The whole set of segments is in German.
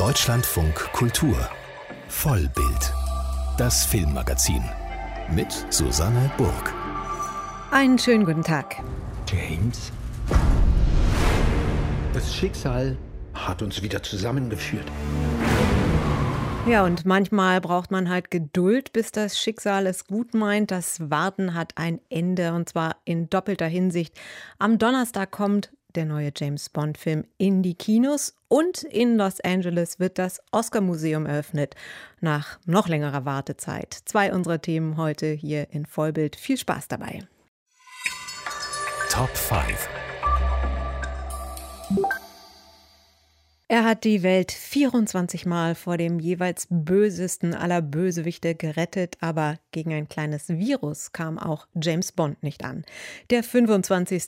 Deutschlandfunk Kultur Vollbild. Das Filmmagazin mit Susanne Burg. Einen schönen guten Tag. James? Das Schicksal hat uns wieder zusammengeführt. Ja, und manchmal braucht man halt Geduld, bis das Schicksal es gut meint. Das Warten hat ein Ende und zwar in doppelter Hinsicht. Am Donnerstag kommt der neue James Bond-Film in die Kinos und in Los Angeles wird das Oscar-Museum eröffnet. Nach noch längerer Wartezeit. Zwei unserer Themen heute hier in Vollbild. Viel Spaß dabei. Top 5 Er hat die Welt 24 Mal vor dem jeweils bösesten aller Bösewichte gerettet, aber gegen ein kleines Virus kam auch James Bond nicht an. Der 25.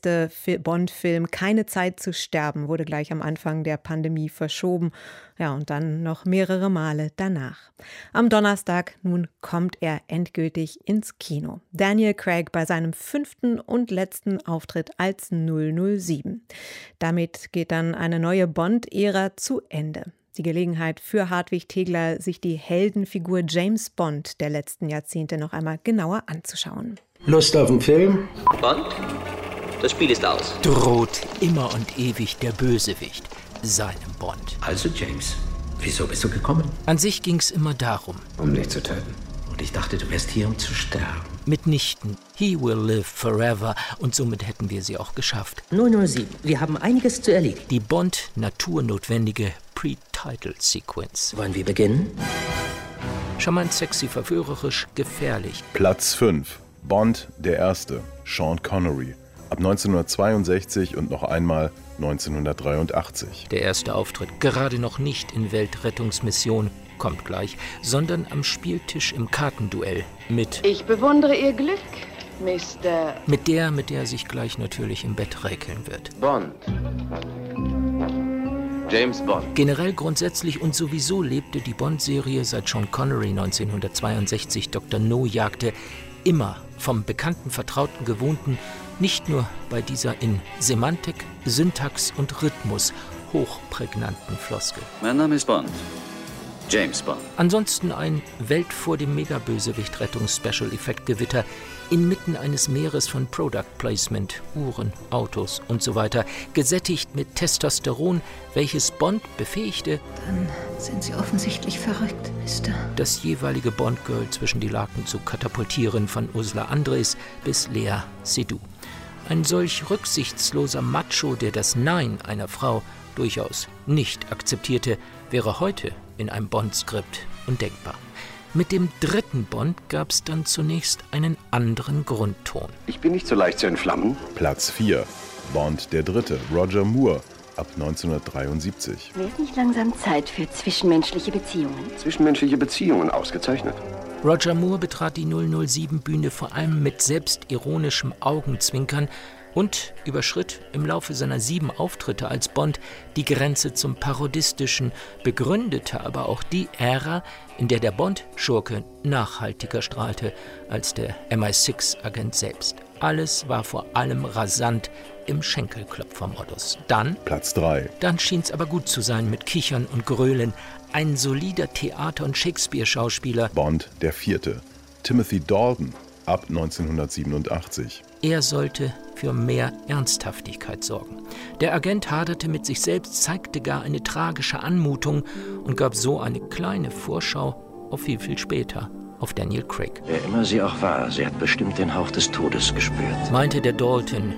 Bond-Film Keine Zeit zu sterben wurde gleich am Anfang der Pandemie verschoben. Ja, und dann noch mehrere Male danach. Am Donnerstag nun kommt er endgültig ins Kino. Daniel Craig bei seinem fünften und letzten Auftritt als 007. Damit geht dann eine neue Bond-Ära zu Ende. Die Gelegenheit für Hartwig Tegler, sich die Heldenfigur James Bond der letzten Jahrzehnte noch einmal genauer anzuschauen. Lust auf einen Film? Bond? Das Spiel ist aus. Droht immer und ewig der Bösewicht, seinem Bond. Also, James, wieso bist du gekommen? An sich ging's immer darum. Um dich zu töten. Und ich dachte, du wärst hier, um zu sterben. Mitnichten. He will live forever. Und somit hätten wir sie auch geschafft. 007, wir haben einiges zu erledigen. Die Bond naturnotwendige Pre-Title-Sequence. Wollen wir beginnen? Charmant, sexy, verführerisch, gefährlich. Platz 5. Bond, der Erste. Sean Connery. Ab 1962 und noch einmal 1983. Der erste Auftritt gerade noch nicht in Weltrettungsmission, kommt gleich, sondern am Spieltisch im Kartenduell mit, Ich bewundere Ihr Glück, Mr. mit der, mit der er sich gleich natürlich im Bett räkeln wird. Bond. James Bond. Generell grundsätzlich und sowieso lebte die Bond-Serie seit Sean Connery 1962 Dr. No jagte immer vom bekannten, vertrauten, gewohnten, nicht nur bei dieser in Semantik, Syntax und Rhythmus hochprägnanten Floskel. Mein Name ist Bond. James Bond. Ansonsten ein Welt vor dem Megabösewicht-Rettungs-Special-Effekt-Gewitter inmitten eines Meeres von Product Placement, Uhren, Autos und so weiter, gesättigt mit Testosteron, welches Bond befähigte, Dann sind Sie offensichtlich verrückt, Mister. das jeweilige Bond-Girl zwischen die Laken zu katapultieren, von Ursula Andres bis Lea Seydoux. Ein solch rücksichtsloser Macho, der das Nein einer Frau durchaus nicht akzeptierte, wäre heute in einem Bond-Skript undenkbar. Mit dem dritten Bond gab es dann zunächst einen anderen Grundton. Ich bin nicht so leicht zu entflammen. Platz 4. Bond, der Dritte. Roger Moore. Ab 1973. Wäre es nicht langsam Zeit für zwischenmenschliche Beziehungen? Zwischenmenschliche Beziehungen ausgezeichnet. Roger Moore betrat die 007-Bühne vor allem mit selbstironischem Augenzwinkern und überschritt im Laufe seiner sieben Auftritte als Bond die Grenze zum Parodistischen, begründete aber auch die Ära, in der der Bond-Schurke nachhaltiger strahlte als der MI6-Agent selbst. Alles war vor allem rasant im Schenkelklopfermodus. Dann, Platz 3. dann schien's aber gut zu sein mit Kichern und Grölen. Ein solider Theater- und Shakespeare-Schauspieler, Bond, der Vierte. Timothy Dalton. Ab 1987. Er sollte für mehr Ernsthaftigkeit sorgen. Der Agent haderte mit sich selbst, zeigte gar eine tragische Anmutung und gab so eine kleine Vorschau auf viel, viel später, auf Daniel Craig. Wer immer sie auch war, sie hat bestimmt den Hauch des Todes gespürt. Meinte der Dalton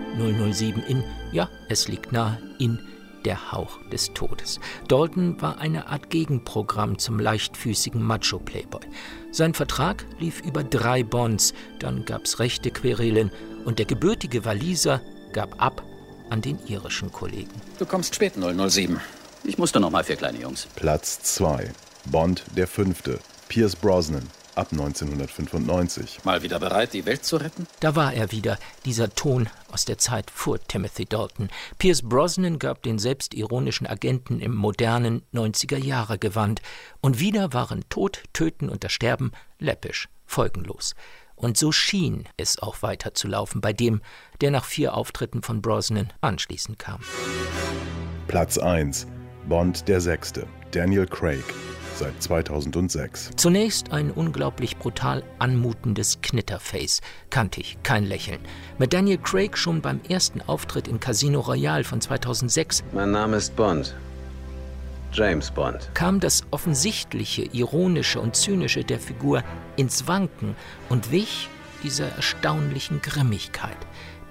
007 in, ja, es liegt nahe, in der Hauch des Todes. Dalton war eine Art Gegenprogramm zum leichtfüßigen Macho-Playboy. Sein Vertrag lief über drei Bonds, dann gab's rechte Querelen und der gebürtige Waliser gab ab an den irischen Kollegen. Du kommst spät, 007. Ich musste noch mal für kleine Jungs. Platz 2. Bond, der Fünfte. Pierce Brosnan. Ab 1995. Mal wieder bereit, die Welt zu retten? Da war er wieder, dieser Ton aus der Zeit vor Timothy Dalton. Pierce Brosnan gab den selbstironischen Agenten im modernen 90er Jahre Gewand. Und wieder waren Tod, Töten und das Sterben läppisch, folgenlos. Und so schien es auch weiterzulaufen bei dem, der nach vier Auftritten von Brosnan anschließend kam. Platz 1. Bond, der Sechste. Daniel Craig seit 2006. Zunächst ein unglaublich brutal anmutendes Knitterface. Kantig, kein Lächeln. Mit Daniel Craig schon beim ersten Auftritt in Casino Royale von 2006. Mein Name ist Bond. James Bond. Kam das offensichtliche, ironische und zynische der Figur ins Wanken und wich dieser erstaunlichen Grimmigkeit.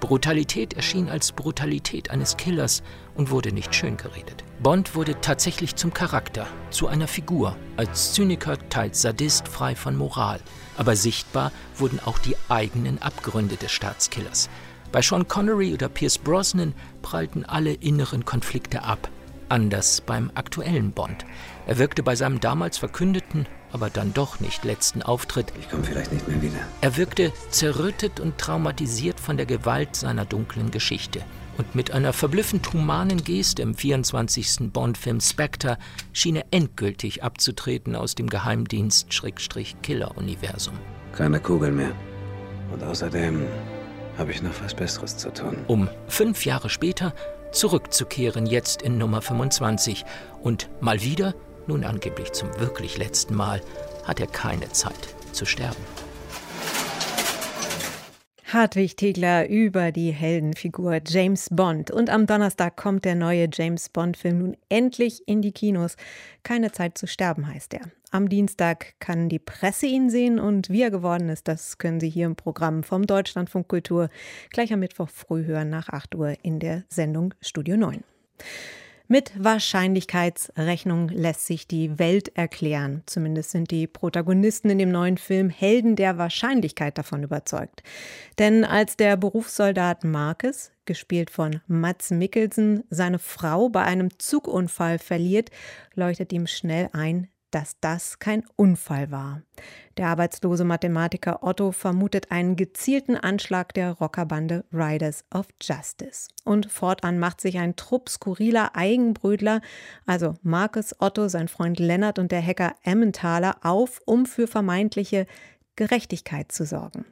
Brutalität erschien als Brutalität eines Killers und wurde nicht schön geredet. Bond wurde tatsächlich zum Charakter, zu einer Figur, als Zyniker, teils Sadist, frei von Moral. Aber sichtbar wurden auch die eigenen Abgründe des Staatskillers. Bei Sean Connery oder Pierce Brosnan prallten alle inneren Konflikte ab. Anders beim aktuellen Bond. Er wirkte bei seinem damals verkündeten aber dann doch nicht letzten Auftritt. Ich komme vielleicht nicht mehr wieder. Er wirkte zerrüttet und traumatisiert von der Gewalt seiner dunklen Geschichte. Und mit einer verblüffend humanen Geste im 24. Bond-Film Spectre schien er endgültig abzutreten aus dem Geheimdienst-Killer-Universum. Keine Kugel mehr. Und außerdem habe ich noch was Besseres zu tun. Um fünf Jahre später zurückzukehren, jetzt in Nummer 25 und mal wieder nun angeblich zum wirklich letzten Mal, hat er keine Zeit zu sterben. Hartwig Tegler über die Heldenfigur James Bond. Und am Donnerstag kommt der neue James Bond-Film nun endlich in die Kinos. Keine Zeit zu sterben heißt er. Am Dienstag kann die Presse ihn sehen und wie er geworden ist, das können Sie hier im Programm vom Deutschlandfunk Kultur gleich am Mittwoch früh hören nach 8 Uhr in der Sendung Studio 9. Mit Wahrscheinlichkeitsrechnung lässt sich die Welt erklären. Zumindest sind die Protagonisten in dem neuen Film Helden der Wahrscheinlichkeit davon überzeugt. Denn als der Berufssoldat Marcus, gespielt von Mats Mikkelsen, seine Frau bei einem Zugunfall verliert, leuchtet ihm schnell ein, dass das kein Unfall war. Der arbeitslose Mathematiker Otto vermutet einen gezielten Anschlag der Rockerbande Riders of Justice. Und fortan macht sich ein Trupp skurriler Eigenbrödler, also Marcus Otto, sein Freund Lennart und der Hacker Emmentaler, auf, um für vermeintliche Gerechtigkeit zu sorgen.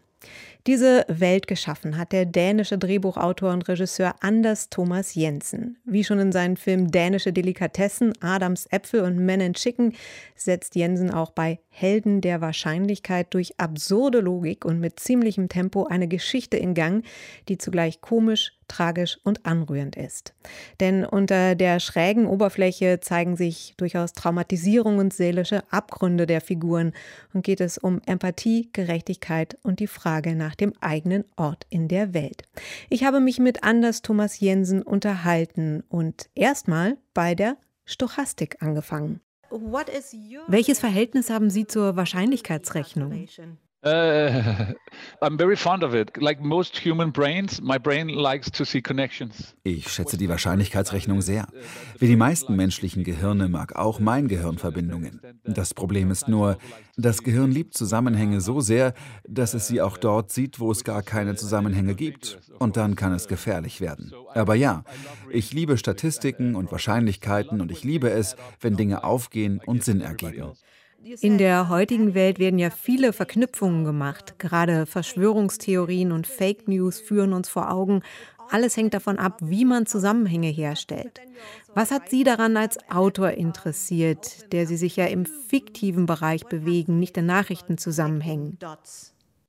Diese Welt geschaffen hat der dänische Drehbuchautor und Regisseur Anders Thomas Jensen. Wie schon in seinen Filmen Dänische Delikatessen, Adams Äpfel und Men in Chicken setzt Jensen auch bei Helden der Wahrscheinlichkeit durch absurde Logik und mit ziemlichem Tempo eine Geschichte in Gang, die zugleich komisch, tragisch und anrührend ist. Denn unter der schrägen Oberfläche zeigen sich durchaus Traumatisierung und seelische Abgründe der Figuren und geht es um Empathie, Gerechtigkeit und die Frage nach dem eigenen Ort in der Welt. Ich habe mich mit Anders Thomas Jensen unterhalten und erstmal bei der Stochastik angefangen. Welches Verhältnis haben Sie zur Wahrscheinlichkeitsrechnung? Uh, I'm very fond of it. Like most human brains, my brain likes to see connections. Ich schätze die Wahrscheinlichkeitsrechnung sehr. Wie die meisten menschlichen Gehirne mag auch mein Gehirn Verbindungen. Das Problem ist nur, das Gehirn liebt Zusammenhänge so sehr, dass es sie auch dort sieht, wo es gar keine Zusammenhänge gibt. Und dann kann es gefährlich werden. Aber ja, ich liebe Statistiken und Wahrscheinlichkeiten und ich liebe es, wenn Dinge aufgehen und Sinn ergeben. In der heutigen Welt werden ja viele Verknüpfungen gemacht. Gerade Verschwörungstheorien und Fake News führen uns vor Augen. Alles hängt davon ab, wie man Zusammenhänge herstellt. Was hat Sie daran als Autor interessiert, der Sie sich ja im fiktiven Bereich bewegen, nicht in Nachrichtenzusammenhängen?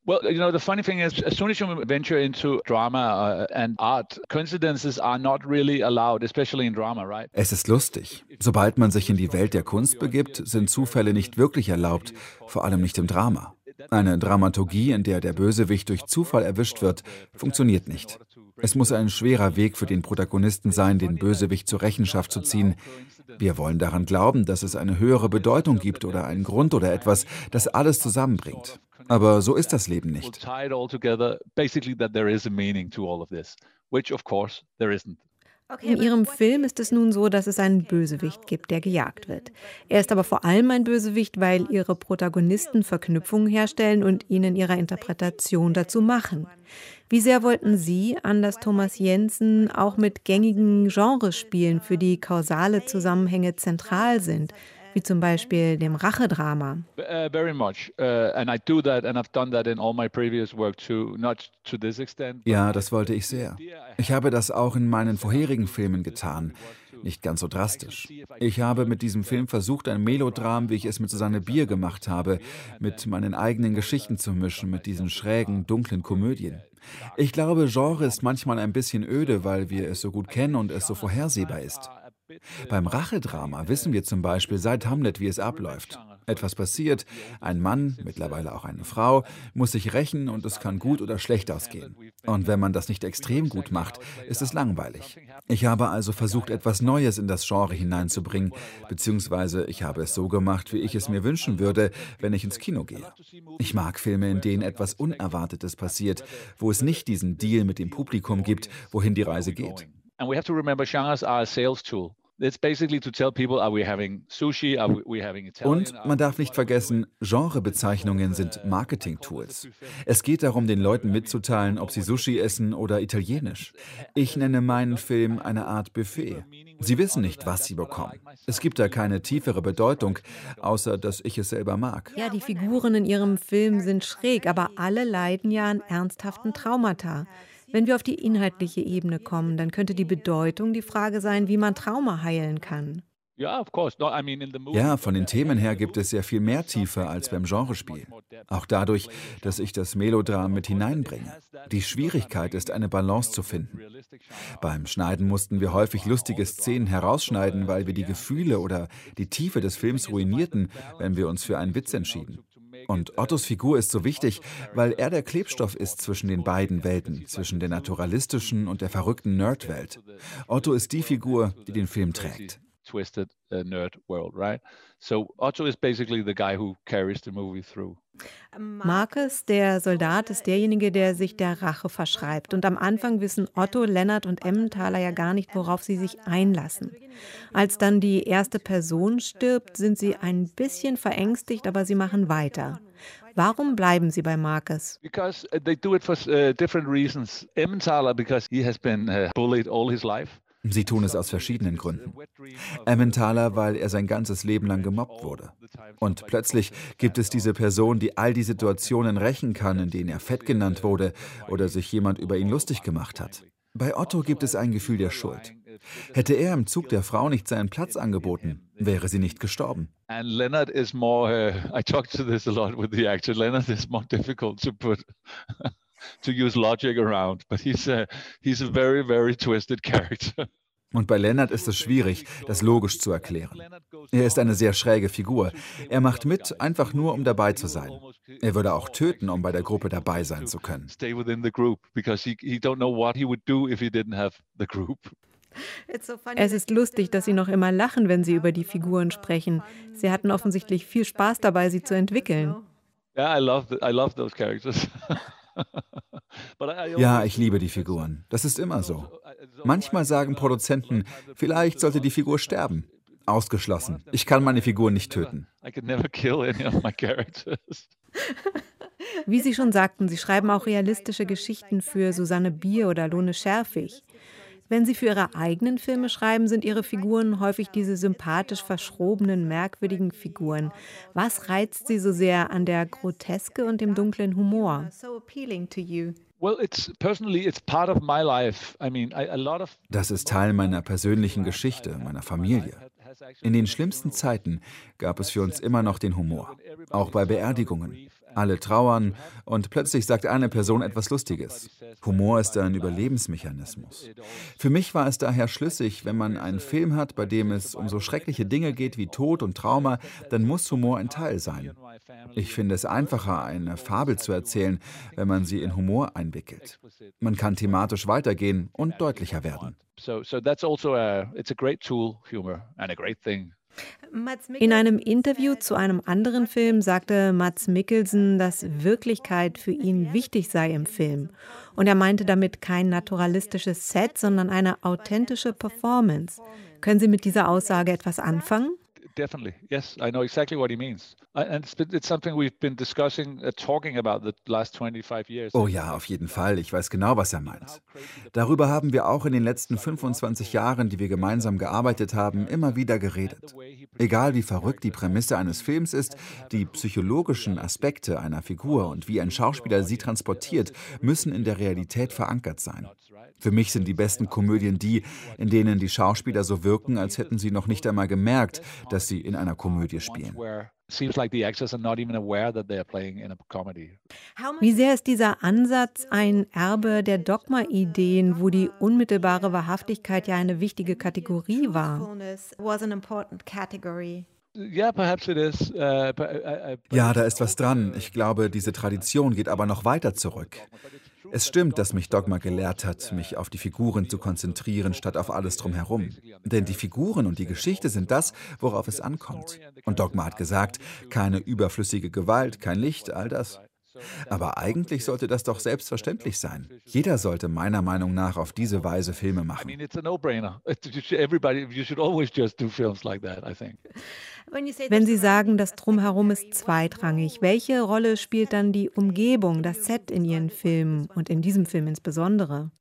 Well, you know, the funny thing is, as soon as you venture into drama uh, and art, coincidences are not really allowed, especially in drama, right? Es ist lustig. Sobald man sich in die Welt der Kunst begibt, sind Zufälle nicht wirklich erlaubt, vor allem nicht im Drama. Eine Dramaturgie, in der der Bösewicht durch Zufall erwischt wird, funktioniert nicht. Es muss ein schwerer Weg für den Protagonisten sein, den Bösewicht zur Rechenschaft zu ziehen. Wir wollen daran glauben, dass es eine höhere Bedeutung gibt oder einen Grund oder etwas, das alles zusammenbringt. Aber so ist das Leben nicht. In Ihrem Film ist es nun so, dass es einen Bösewicht gibt, der gejagt wird. Er ist aber vor allem ein Bösewicht, weil Ihre Protagonisten Verknüpfungen herstellen und ihn in ihrer Interpretation dazu machen. Wie sehr wollten Sie, anders Thomas Jensen, auch mit gängigen Genres spielen, für die kausale Zusammenhänge zentral sind? Wie zum Beispiel dem Rachedrama. Uh, ja, das wollte ich sehr. Ich habe das auch in meinen vorherigen Filmen getan. nicht ganz so drastisch. Ich habe mit diesem Film versucht, ein Melodram, wie ich es mit Susanne Bier gemacht habe, mit meinen eigenen Geschichten zu mischen, mit diesen schrägen, dunklen Komödien. Ich glaube, Genre ist manchmal ein bisschen öde, weil wir es so gut kennen und es so vorhersehbar ist. Beim Rachedrama wissen wir zum Beispiel seit Hamlet, wie es abläuft. Etwas passiert, ein Mann, mittlerweile auch eine Frau, muss sich rächen und es kann gut oder schlecht ausgehen. Und wenn man das nicht extrem gut macht, ist es langweilig. Ich habe also versucht, etwas Neues in das Genre hineinzubringen, beziehungsweise ich habe es so gemacht, wie ich es mir wünschen würde, wenn ich ins Kino gehe. Ich mag Filme, in denen etwas Unerwartetes passiert, wo es nicht diesen Deal mit dem Publikum gibt, wohin die Reise geht. And we have to remember genres are a sales tool. Und man darf nicht vergessen, Genrebezeichnungen sind Marketing-Tools. Es geht darum, den Leuten mitzuteilen, ob sie Sushi essen oder Italienisch. Ich nenne meinen Film eine Art Buffet. Sie wissen nicht, was sie bekommen. Es gibt da keine tiefere Bedeutung, außer dass ich es selber mag. Ja, die Figuren in ihrem Film sind schräg, aber alle leiden ja an ernsthaften Traumata. Wenn wir auf die inhaltliche Ebene kommen, dann könnte die Bedeutung die Frage sein, wie man Trauma heilen kann. Ja, von den Themen her gibt es sehr viel mehr Tiefe als beim Genrespiel. Auch dadurch, dass ich das Melodram mit hineinbringe. Die Schwierigkeit ist, eine Balance zu finden. Beim Schneiden mussten wir häufig lustige Szenen herausschneiden, weil wir die Gefühle oder die Tiefe des Films ruinierten, wenn wir uns für einen Witz entschieden. Und Ottos Figur ist so wichtig, weil er der Klebstoff ist zwischen den beiden Welten, zwischen der naturalistischen und der verrückten Nerdwelt. Otto ist die Figur, die den Film trägt. Twisted uh, nerd world, right? So Otto is basically the guy who carries the movie through. Marcus, der Soldat, ist derjenige, der sich der Rache verschreibt. Und am Anfang wissen Otto, Lennart und Emmentaler ja gar nicht, worauf sie sich einlassen. Als dann die erste Person stirbt, sind sie ein bisschen verängstigt, aber sie machen weiter. Warum bleiben Sie bei Marcus? Because uh, they do it for uh, different reasons. Emmentaler, because he has been uh, bullied all his life. Sie tun es aus verschiedenen Gründen. Emmentaler, weil er sein ganzes Leben lang gemobbt wurde. Und plötzlich gibt es diese Person, die all die Situationen rächen kann, in denen er fett genannt wurde oder sich jemand über ihn lustig gemacht hat. Bei Otto gibt es ein Gefühl der Schuld. Hätte er im Zug der Frau nicht seinen Platz angeboten, wäre sie nicht gestorben. And Leonard is more, uh, I talked to this a actor, Leonard is more difficult to to use logic around, but he's a, he's a very, very twisted character. Und bei Lennart ist es schwierig, das logisch zu erklären. Er ist eine sehr schräge Figur. Er macht mit, einfach nur, um dabei zu sein. Er würde auch töten, um bei der Gruppe dabei sein zu können. Es ist lustig, dass Sie noch immer lachen, wenn Sie über die Figuren sprechen. Sie hatten offensichtlich viel Spaß dabei, sie zu entwickeln. Ja, I love, I love those characters. Ja, ich liebe die Figuren. Das ist immer so. Manchmal sagen Produzenten, vielleicht sollte die Figur sterben. Ausgeschlossen. Ich kann meine Figur nicht töten. Wie Sie schon sagten, Sie schreiben auch realistische Geschichten für Susanne Bier oder Lone Scherfig. Wenn Sie für Ihre eigenen Filme schreiben, sind Ihre Figuren häufig diese sympathisch verschrobenen, merkwürdigen Figuren. Was reizt Sie so sehr an der Groteske und dem dunklen Humor? Das ist Teil meiner persönlichen Geschichte, meiner Familie. In den schlimmsten Zeiten gab es für uns immer noch den Humor, auch bei Beerdigungen. Alle trauern und plötzlich sagt eine Person etwas Lustiges. Humor ist ein Überlebensmechanismus. Für mich war es daher schlüssig, wenn man einen Film hat, bei dem es um so schreckliche Dinge geht wie Tod und Trauma, dann muss Humor ein Teil sein. Ich finde es einfacher, eine Fabel zu erzählen, wenn man sie in Humor einwickelt. Man kann thematisch weitergehen und deutlicher werden. So, so that's also a, it's a great tool, humor, and a great thing. In einem Interview zu einem anderen Film sagte Mats Mikkelsen, dass Wirklichkeit für ihn wichtig sei im Film. Und er meinte damit kein naturalistisches Set, sondern eine authentische Performance. Können Sie mit dieser Aussage etwas anfangen? Definitely. Yes, I know exactly what he means. And it's, been, it's something we've been discussing, uh, talking about the last 25 years. Oh ja, auf jeden Fall. Ich weiß genau, was er meint. Darüber haben wir auch in den letzten 25 Jahren, die wir gemeinsam gearbeitet haben, immer wieder geredet. Egal wie verrückt die Prämisse eines Films ist, die psychologischen Aspekte einer Figur und wie ein Schauspieler sie transportiert, müssen in der Realität verankert sein. Für mich sind die besten Komödien die, in denen die Schauspieler so wirken, als hätten sie noch nicht einmal gemerkt, dass sie in einer Komödie spielen. Wie sehr ist dieser Ansatz ein Erbe der Dogma-Ideen, wo die unmittelbare Wahrhaftigkeit ja eine wichtige Kategorie war? Ja, da ist was dran. Ich glaube, diese Tradition geht aber noch weiter zurück. Es stimmt, dass mich Dogma gelehrt hat, mich auf die Figuren zu konzentrieren, statt auf alles drumherum. Denn die Figuren und die Geschichte sind das, worauf es ankommt. Und Dogma hat gesagt, keine überflüssige Gewalt, kein Licht, all das. Aber eigentlich sollte das doch selbstverständlich sein. Jeder sollte meiner Meinung nach auf diese Weise Filme machen. Wenn Sie sagen, das Drumherum ist zweitrangig, welche Rolle spielt dann die Umgebung, das Set in Ihren Filmen und in diesem Film insbesondere?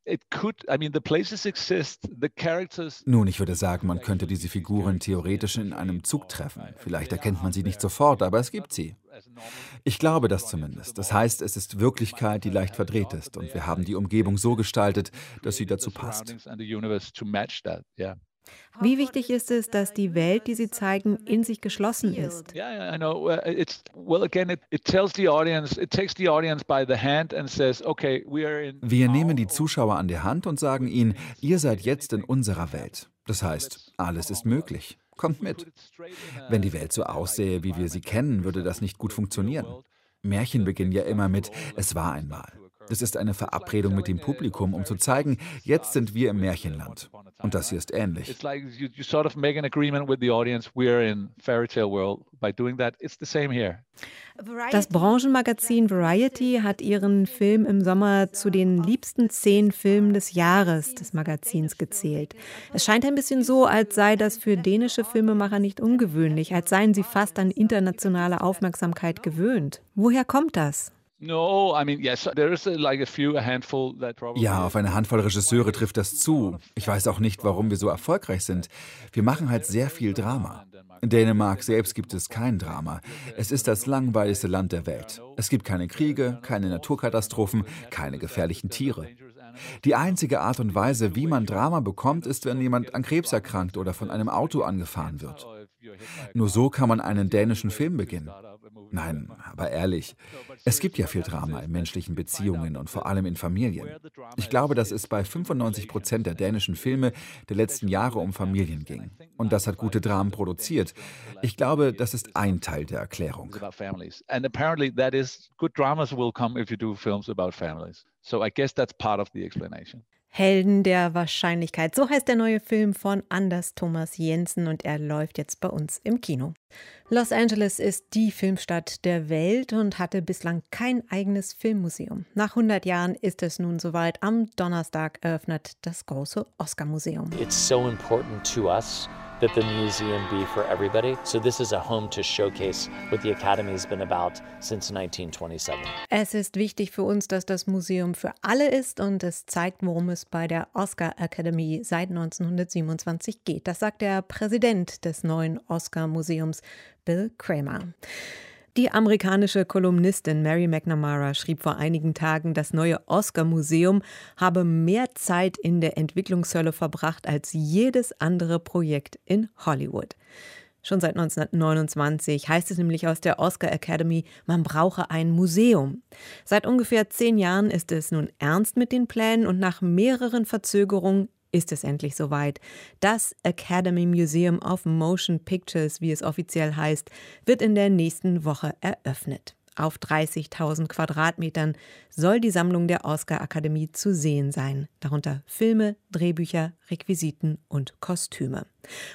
Nun, ich würde sagen, man könnte diese Figuren theoretisch in einem Zug treffen. Vielleicht erkennt man sie nicht sofort, aber es gibt sie. Ich glaube das zumindest. Das heißt, es ist Wirklichkeit, die leicht verdreht ist und wir haben die Umgebung so gestaltet, dass sie dazu passt. Wie wichtig ist es, dass die Welt, die Sie zeigen, in sich geschlossen ist? Wir nehmen die Zuschauer an der Hand und sagen ihnen, ihr seid jetzt in unserer Welt. Das heißt, alles ist möglich. Kommt mit. Wenn die Welt so aussähe, wie wir sie kennen, würde das nicht gut funktionieren. Märchen beginnen ja immer mit Es war einmal. Das ist eine Verabredung mit dem Publikum, um zu zeigen, jetzt sind wir im Märchenland. Und das hier ist ähnlich. Das Branchenmagazin Variety hat ihren Film im Sommer zu den liebsten zehn Filmen des Jahres des Magazins gezählt. Es scheint ein bisschen so, als sei das für dänische Filmemacher nicht ungewöhnlich, als seien sie fast an internationale Aufmerksamkeit gewöhnt. Woher kommt das? Ja, auf eine Handvoll Regisseure trifft das zu. Ich weiß auch nicht, warum wir so erfolgreich sind. Wir machen halt sehr viel Drama. In Dänemark selbst gibt es kein Drama. Es ist das langweiligste Land der Welt. Es gibt keine Kriege, keine Naturkatastrophen, keine gefährlichen Tiere. Die einzige Art und Weise, wie man Drama bekommt, ist, wenn jemand an Krebs erkrankt oder von einem Auto angefahren wird. Nur so kann man einen dänischen Film beginnen. Nein, aber ehrlich, es gibt ja viel Drama in menschlichen Beziehungen und vor allem in Familien. Ich glaube, dass es bei 95 Prozent der dänischen Filme der letzten Jahre um Familien ging. Und das hat gute Dramen produziert. Ich glaube, das ist ein Teil der Erklärung. So I guess that's part of the explanation. Helden der Wahrscheinlichkeit. So heißt der neue Film von Anders Thomas Jensen und er läuft jetzt bei uns im Kino. Los Angeles ist die Filmstadt der Welt und hatte bislang kein eigenes Filmmuseum. Nach 100 Jahren ist es nun soweit. Am Donnerstag eröffnet das große Oscar-Museum. It's so important to us that the museum be for everybody. So this is a home to showcase what the Academy has been about since 1927. Es ist wichtig für uns, dass das Museum für alle ist und es zeigt, worum es bei der Oscar Academy seit 1927 geht. Das sagt der Präsident des neuen Oscar Museums, Bill Kramer. Die amerikanische Kolumnistin Mary McNamara schrieb vor einigen Tagen, das neue Oscar-Museum habe mehr Zeit in der Entwicklungshölle verbracht als jedes andere Projekt in Hollywood. Schon seit 1929 heißt es nämlich aus der Oscar Academy, man brauche ein Museum. Seit ungefähr zehn Jahren ist es nun ernst mit den Plänen und nach mehreren Verzögerungen ist es endlich soweit. Das Academy Museum of Motion Pictures, wie es offiziell heißt, wird in der nächsten Woche eröffnet. Auf 30.000 Quadratmetern soll die Sammlung der Oscar-Akademie zu sehen sein, darunter Filme, Drehbücher, Requisiten und Kostüme.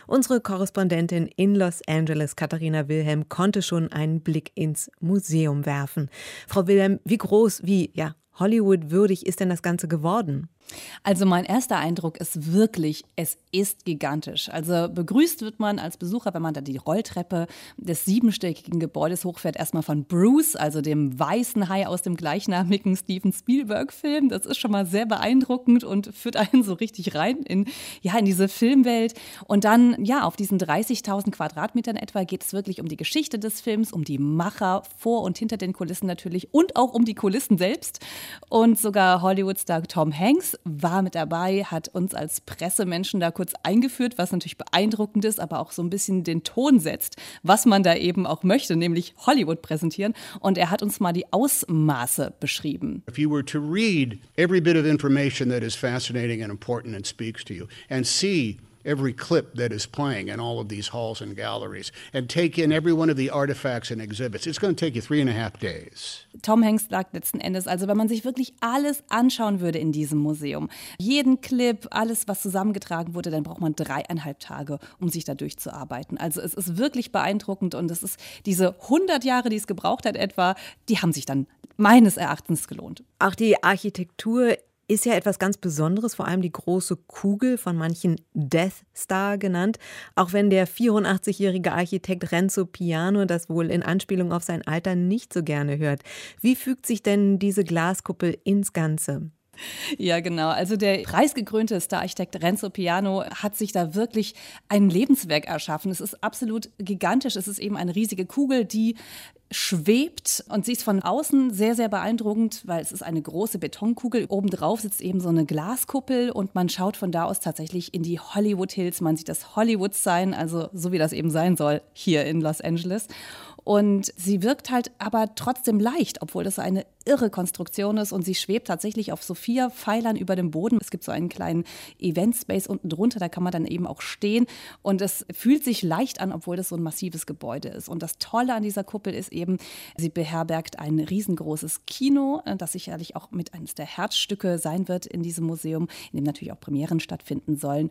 Unsere Korrespondentin in Los Angeles, Katharina Wilhelm, konnte schon einen Blick ins Museum werfen. Frau Wilhelm, wie groß, wie ja, Hollywood würdig ist denn das Ganze geworden? Also mein erster Eindruck ist wirklich, es ist gigantisch. Also begrüßt wird man als Besucher, wenn man da die Rolltreppe des siebenstöckigen Gebäudes hochfährt, erstmal von Bruce, also dem weißen Hai aus dem gleichnamigen Steven Spielberg-Film. Das ist schon mal sehr beeindruckend und führt einen so richtig rein in, ja, in diese Filmwelt. Und dann, ja, auf diesen 30.000 Quadratmetern etwa geht es wirklich um die Geschichte des Films, um die Macher vor und hinter den Kulissen natürlich und auch um die Kulissen selbst. Und sogar Hollywood-Star Tom Hanks war mit dabei, hat uns als Pressemenschen da kurz eingeführt, was natürlich beeindruckend ist, aber auch so ein bisschen den Ton setzt, was man da eben auch möchte, nämlich Hollywood präsentieren. Und er hat uns mal die Ausmaße beschrieben. If you were to read every bit of information that is fascinating and important and speaks to you and see every clip that is playing in all of these halls and galleries and take in every one of the artifacts and exhibits. It's going to take you three and a half days. Tom Hanks sagt letzten Endes, also wenn man sich wirklich alles anschauen würde in diesem Museum, jeden Clip, alles, was zusammengetragen wurde, dann braucht man dreieinhalb Tage, um sich da durchzuarbeiten. Also es ist wirklich beeindruckend und es ist diese 100 Jahre, die es gebraucht hat etwa, die haben sich dann meines Erachtens gelohnt. Auch die Architektur ist ja etwas ganz Besonderes, vor allem die große Kugel, von manchen Death Star genannt. Auch wenn der 84-jährige Architekt Renzo Piano das wohl in Anspielung auf sein Alter nicht so gerne hört. Wie fügt sich denn diese Glaskuppel ins Ganze? Ja, genau. Also der preisgekrönte Stararchitekt Renzo Piano hat sich da wirklich ein Lebenswerk erschaffen. Es ist absolut gigantisch. Es ist eben eine riesige Kugel, die schwebt und sie ist von außen sehr, sehr beeindruckend, weil es ist eine große Betonkugel. Obendrauf sitzt eben so eine Glaskuppel und man schaut von da aus tatsächlich in die Hollywood Hills. Man sieht das Hollywood sein, also so wie das eben sein soll hier in Los Angeles. Und sie wirkt halt aber trotzdem leicht, obwohl das eine irre Konstruktion ist und sie schwebt tatsächlich auf so vier Pfeilern über dem Boden. Es gibt so einen kleinen Event-Space unten drunter, da kann man dann eben auch stehen und es fühlt sich leicht an, obwohl das so ein massives Gebäude ist. Und das Tolle an dieser Kuppel ist eben, sie beherbergt ein riesengroßes Kino, das sicherlich auch mit eines der Herzstücke sein wird in diesem Museum, in dem natürlich auch Premieren stattfinden sollen.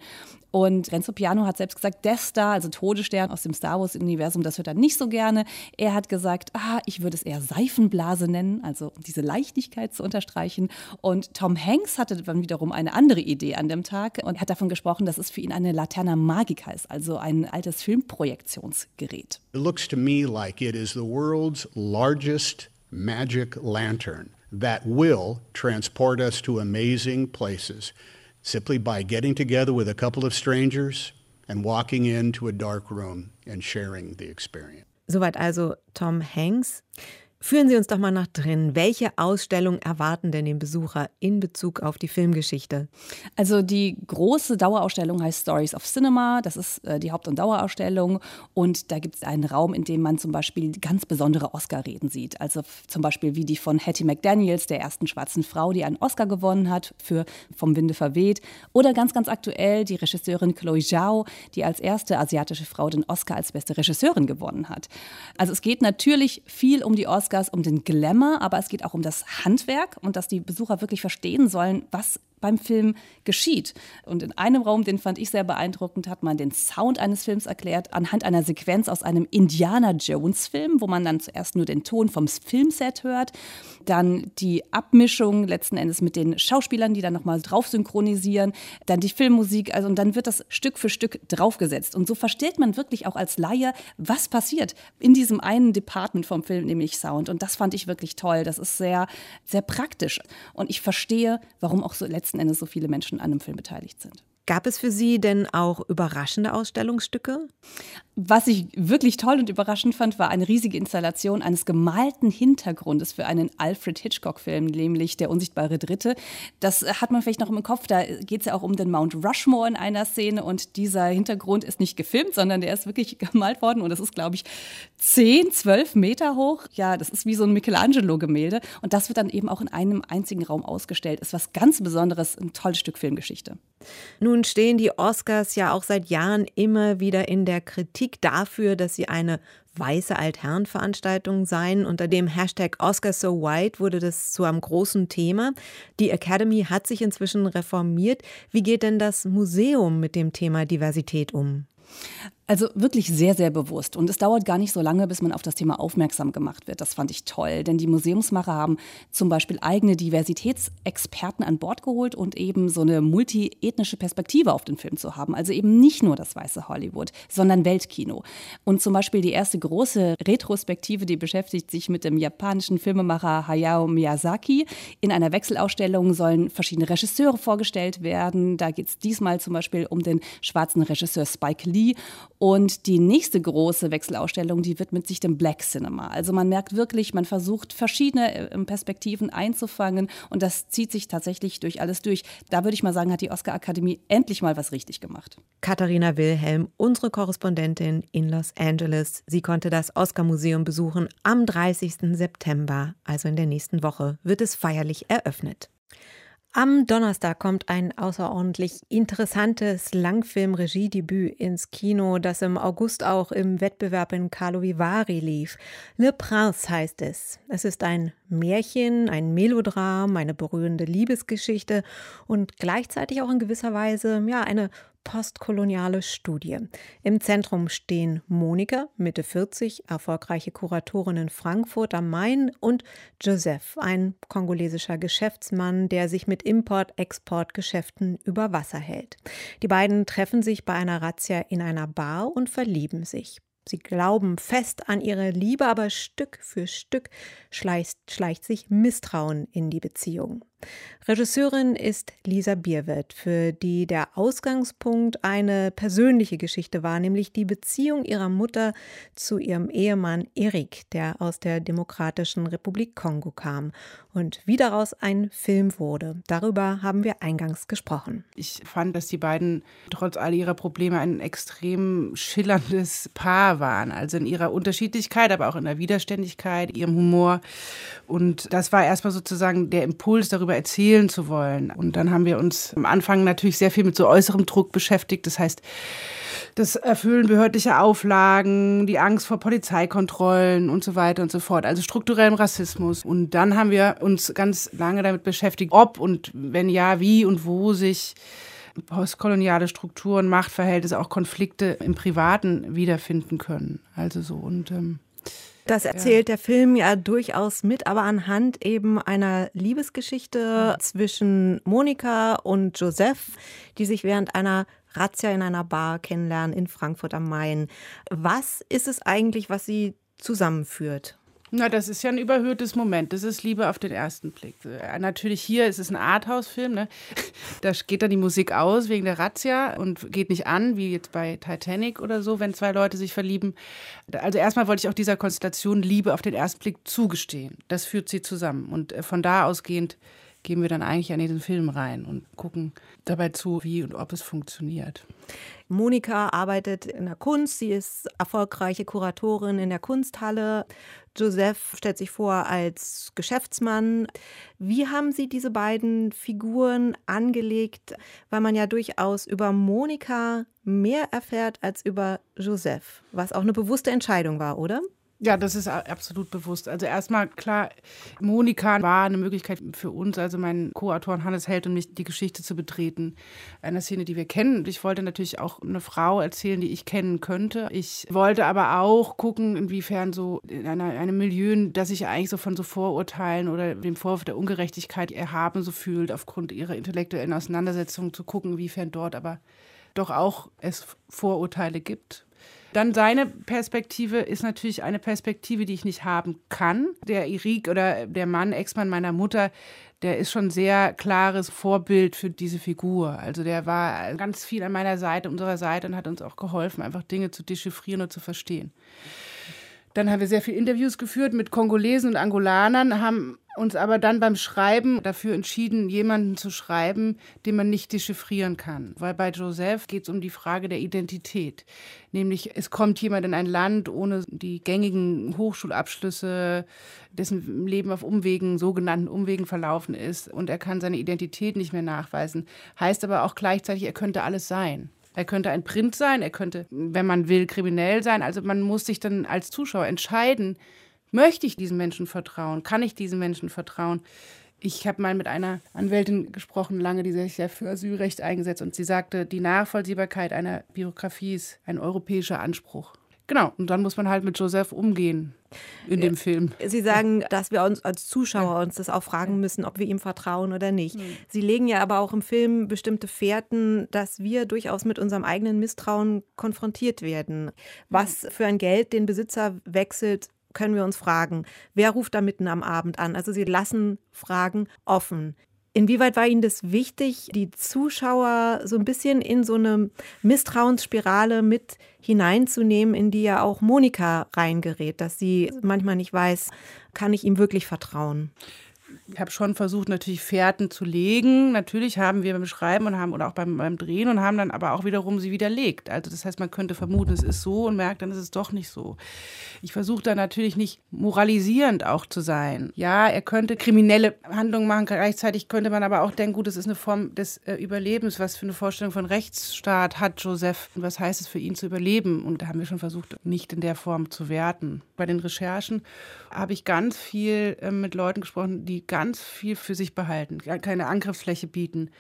Und Renzo Piano hat selbst gesagt, Death Star, also Todesstern aus dem Star Wars-Universum, das hört er nicht so gerne. Er hat gesagt, ah, ich würde es eher Seifenblase nennen, also diese Leichtigkeit zu unterstreichen. Und Tom Hanks hatte dann wiederum eine andere Idee an dem Tag und hat davon gesprochen, dass es für ihn eine Laterna Magica ist, also ein altes Filmprojektionsgerät. It looks to me like it is the world's largest magic lantern that will transport us to amazing places simply by getting together with a couple of strangers and walking into a dark room and sharing the experience. Soweit also Tom Hanks. Führen Sie uns doch mal nach drin. Welche Ausstellungen erwarten denn den Besucher in Bezug auf die Filmgeschichte? Also die große Dauerausstellung heißt Stories of Cinema. Das ist äh, die Haupt- und Dauerausstellung. Und da gibt es einen Raum, in dem man zum Beispiel ganz besondere Oscar-Reden sieht. Also zum Beispiel wie die von Hattie McDaniels, der ersten schwarzen Frau, die einen Oscar gewonnen hat für Vom Winde verweht. Oder ganz, ganz aktuell die Regisseurin Chloe Zhao, die als erste asiatische Frau den Oscar als beste Regisseurin gewonnen hat. Also es geht natürlich viel um die Oscar Oscars um den Glamour, aber es geht auch um das Handwerk und dass die Besucher wirklich verstehen sollen, was beim Film geschieht. Und in einem Raum, den fand ich sehr beeindruckend, hat man den Sound eines Films erklärt anhand einer Sequenz aus einem Indiana Jones Film, wo man dann zuerst nur den Ton vom Filmset hört, dann die Abmischung letzten Endes mit den Schauspielern, die dann nochmal drauf synchronisieren, dann die Filmmusik, also und dann wird das Stück für Stück draufgesetzt. Und so versteht man wirklich auch als Laie, was passiert in diesem einen Department vom Film, nämlich Sound. Und das fand ich wirklich toll. Das ist sehr, sehr praktisch. Und ich verstehe, warum auch so letzten Endes so viele Menschen an einem Film beteiligt sind. Gab es für Sie denn auch überraschende Ausstellungsstücke? Was ich wirklich toll und überraschend fand, war eine riesige Installation eines gemalten Hintergrundes für einen Alfred Hitchcock-Film, nämlich Der unsichtbare Dritte. Das hat man vielleicht noch im Kopf. Da geht es ja auch um den Mount Rushmore in einer Szene und dieser Hintergrund ist nicht gefilmt, sondern der ist wirklich gemalt worden und das ist, glaube ich, 10, 12 Meter hoch. Ja, das ist wie so ein Michelangelo-Gemälde und das wird dann eben auch in einem einzigen Raum ausgestellt. Ist was ganz Besonderes, ein tolles Stück Filmgeschichte. Nun stehen die Oscars ja auch seit Jahren immer wieder in der Kritik dafür, dass sie eine weiße Altherrenveranstaltung seien. Unter dem Hashtag Oscar So White wurde das zu einem großen Thema. Die Academy hat sich inzwischen reformiert. Wie geht denn das Museum mit dem Thema Diversität um? Also wirklich sehr, sehr bewusst. Und es dauert gar nicht so lange, bis man auf das Thema aufmerksam gemacht wird. Das fand ich toll. Denn die Museumsmacher haben zum Beispiel eigene Diversitätsexperten an Bord geholt und eben so eine multiethnische Perspektive auf den Film zu haben. Also eben nicht nur das weiße Hollywood, sondern Weltkino. Und zum Beispiel die erste große Retrospektive, die beschäftigt sich mit dem japanischen Filmemacher Hayao Miyazaki. In einer Wechselausstellung sollen verschiedene Regisseure vorgestellt werden. Da geht es diesmal zum Beispiel um den schwarzen Regisseur Spike Lee und die nächste große Wechselausstellung, die widmet sich dem Black Cinema. Also man merkt wirklich, man versucht verschiedene äh, Perspektiven einzufangen und das zieht sich tatsächlich durch alles durch. Da würde ich mal sagen, hat die Oscar-Akademie endlich mal was richtig gemacht. Katharina Wilhelm, unsere Korrespondentin in Los Angeles. Sie konnte das Oscar-Museum besuchen. Am 30. September, also in der nächsten Woche, wird es feierlich eröffnet. Am Donnerstag kommt ein außerordentlich interessantes Langfilm-Regiedebüt ins Kino, das im August auch im Wettbewerb in Carlo Vivari lief. Le Prince heißt es. Es ist ein Märchen, ein Melodram, eine berührende Liebesgeschichte und gleichzeitig auch in gewisser Weise ja eine postkoloniale Studie. Im Zentrum stehen Monika, Mitte 40, erfolgreiche Kuratorin in Frankfurt am Main und Joseph, ein kongolesischer Geschäftsmann, der sich mit Import-Export-Geschäften über Wasser hält. Die beiden treffen sich bei einer Razzia in einer Bar und verlieben sich. Sie glauben fest an ihre Liebe, aber Stück für Stück schleicht, schleicht sich Misstrauen in die Beziehung. Regisseurin ist Lisa Bierwirth, für die der Ausgangspunkt eine persönliche Geschichte war, nämlich die Beziehung ihrer Mutter zu ihrem Ehemann Erik, der aus der Demokratischen Republik Kongo kam und wie daraus ein Film wurde. Darüber haben wir eingangs gesprochen. Ich fand, dass die beiden trotz all ihrer Probleme ein extrem schillerndes Paar waren, also in ihrer Unterschiedlichkeit, aber auch in der Widerständigkeit, ihrem Humor. Und das war erstmal sozusagen der Impuls darüber, erzählen zu wollen. Und dann haben wir uns am Anfang natürlich sehr viel mit so äußerem Druck beschäftigt. Das heißt, das Erfüllen behördlicher Auflagen, die Angst vor Polizeikontrollen und so weiter und so fort. Also strukturellem Rassismus. Und dann haben wir uns ganz lange damit beschäftigt, ob und wenn ja, wie und wo sich postkoloniale Strukturen, Machtverhältnisse, auch Konflikte im Privaten wiederfinden können. Also so und ähm, das erzählt ja. der Film ja durchaus mit, aber anhand eben einer Liebesgeschichte zwischen Monika und Joseph, die sich während einer Razzia in einer Bar kennenlernen in Frankfurt am Main. Was ist es eigentlich, was sie zusammenführt? Na, das ist ja ein überhöhtes Moment. Das ist Liebe auf den ersten Blick. Äh, natürlich hier ist es ein Arthouse-Film. Ne? Da geht dann die Musik aus wegen der Razzia und geht nicht an, wie jetzt bei Titanic oder so, wenn zwei Leute sich verlieben. Also erstmal wollte ich auch dieser Konstellation Liebe auf den ersten Blick zugestehen. Das führt sie zusammen. Und äh, von da ausgehend gehen wir dann eigentlich an diesen Film rein und gucken dabei zu, wie und ob es funktioniert. Monika arbeitet in der Kunst, sie ist erfolgreiche Kuratorin in der Kunsthalle. Joseph stellt sich vor als Geschäftsmann. Wie haben Sie diese beiden Figuren angelegt, weil man ja durchaus über Monika mehr erfährt als über Joseph, was auch eine bewusste Entscheidung war, oder? Ja, das ist absolut bewusst. Also erstmal klar, Monika war eine Möglichkeit für uns, also meinen Co-Autoren Hannes Held und mich, die Geschichte zu betreten. Eine Szene, die wir kennen. Ich wollte natürlich auch eine Frau erzählen, die ich kennen könnte. Ich wollte aber auch gucken, inwiefern so in einer, einem Milieu, das sich eigentlich so von so Vorurteilen oder dem Vorwurf der Ungerechtigkeit erhaben so fühlt, aufgrund ihrer intellektuellen Auseinandersetzung zu gucken, inwiefern dort aber doch auch es Vorurteile gibt dann seine Perspektive ist natürlich eine Perspektive, die ich nicht haben kann. Der Irik oder der Mann, Ex-Mann meiner Mutter, der ist schon sehr klares Vorbild für diese Figur. Also der war ganz viel an meiner Seite, unserer Seite und hat uns auch geholfen, einfach Dinge zu dechiffrieren und zu verstehen. Dann haben wir sehr viele Interviews geführt mit Kongolesen und Angolanern, haben uns aber dann beim Schreiben dafür entschieden, jemanden zu schreiben, den man nicht dechiffrieren kann. Weil bei Joseph geht es um die Frage der Identität. Nämlich, es kommt jemand in ein Land ohne die gängigen Hochschulabschlüsse, dessen Leben auf Umwegen, sogenannten Umwegen verlaufen ist und er kann seine Identität nicht mehr nachweisen. Heißt aber auch gleichzeitig, er könnte alles sein. Er könnte ein Print sein, er könnte, wenn man will, kriminell sein. Also man muss sich dann als Zuschauer entscheiden, möchte ich diesem Menschen vertrauen? Kann ich diesem Menschen vertrauen? Ich habe mal mit einer Anwältin gesprochen, lange, die sich ja für Asylrecht eingesetzt und sie sagte, die Nachvollziehbarkeit einer Biografie ist ein europäischer Anspruch. Genau, und dann muss man halt mit Joseph umgehen in dem Film. Sie sagen, dass wir uns als Zuschauer uns das auch fragen müssen, ob wir ihm vertrauen oder nicht. Sie legen ja aber auch im Film bestimmte Fährten, dass wir durchaus mit unserem eigenen Misstrauen konfrontiert werden. Was für ein Geld den Besitzer wechselt, können wir uns fragen. Wer ruft da mitten am Abend an? Also Sie lassen Fragen offen. Inwieweit war Ihnen das wichtig, die Zuschauer so ein bisschen in so eine Misstrauensspirale mit hineinzunehmen, in die ja auch Monika reingerät, dass sie manchmal nicht weiß, kann ich ihm wirklich vertrauen? Ich habe schon versucht, natürlich Fährten zu legen. Natürlich haben wir beim Schreiben und haben oder auch beim, beim Drehen und haben dann aber auch wiederum sie widerlegt. Also das heißt, man könnte vermuten, es ist so und merkt, dann ist es doch nicht so. Ich versuche da natürlich nicht moralisierend auch zu sein. Ja, er könnte kriminelle Handlungen machen, gleichzeitig könnte man aber auch denken, gut, es ist eine Form des äh, Überlebens. Was für eine Vorstellung von Rechtsstaat hat Joseph und was heißt es für ihn zu überleben? Und da haben wir schon versucht, nicht in der Form zu werten. Bei den Recherchen habe ich ganz viel äh, mit Leuten gesprochen, die ganz viel für sich behalten, keine Angriffsfläche bieten.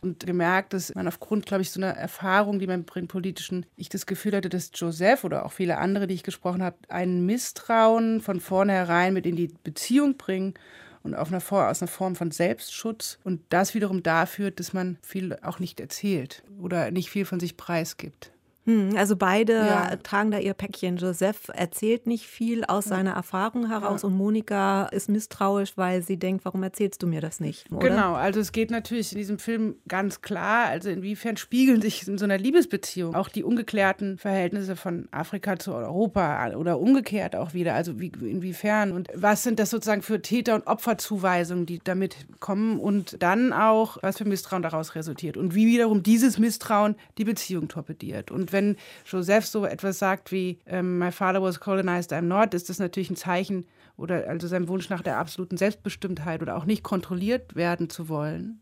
Und gemerkt, dass man aufgrund, glaube ich, so einer Erfahrung, die man bringt, politischen, ich das Gefühl hatte, dass Joseph oder auch viele andere, die ich gesprochen habe, ein Misstrauen von vornherein mit in die Beziehung bringen und auf einer, aus einer Form von Selbstschutz und das wiederum dafür, dass man viel auch nicht erzählt oder nicht viel von sich preisgibt. Hm, also beide ja. tragen da ihr Päckchen. Joseph erzählt nicht viel aus ja. seiner Erfahrung heraus ja. und Monika ist misstrauisch, weil sie denkt, warum erzählst du mir das nicht? Oder? Genau, also es geht natürlich in diesem Film ganz klar, also inwiefern spiegeln sich in so einer Liebesbeziehung auch die ungeklärten Verhältnisse von Afrika zu Europa oder umgekehrt auch wieder, also wie, inwiefern und was sind das sozusagen für Täter- und Opferzuweisungen, die damit kommen und dann auch, was für Misstrauen daraus resultiert und wie wiederum dieses Misstrauen die Beziehung torpediert und wenn Joseph so etwas sagt wie ähm, My father was colonized, I'm not, ist das natürlich ein Zeichen oder also sein Wunsch nach der absoluten Selbstbestimmtheit oder auch nicht kontrolliert werden zu wollen.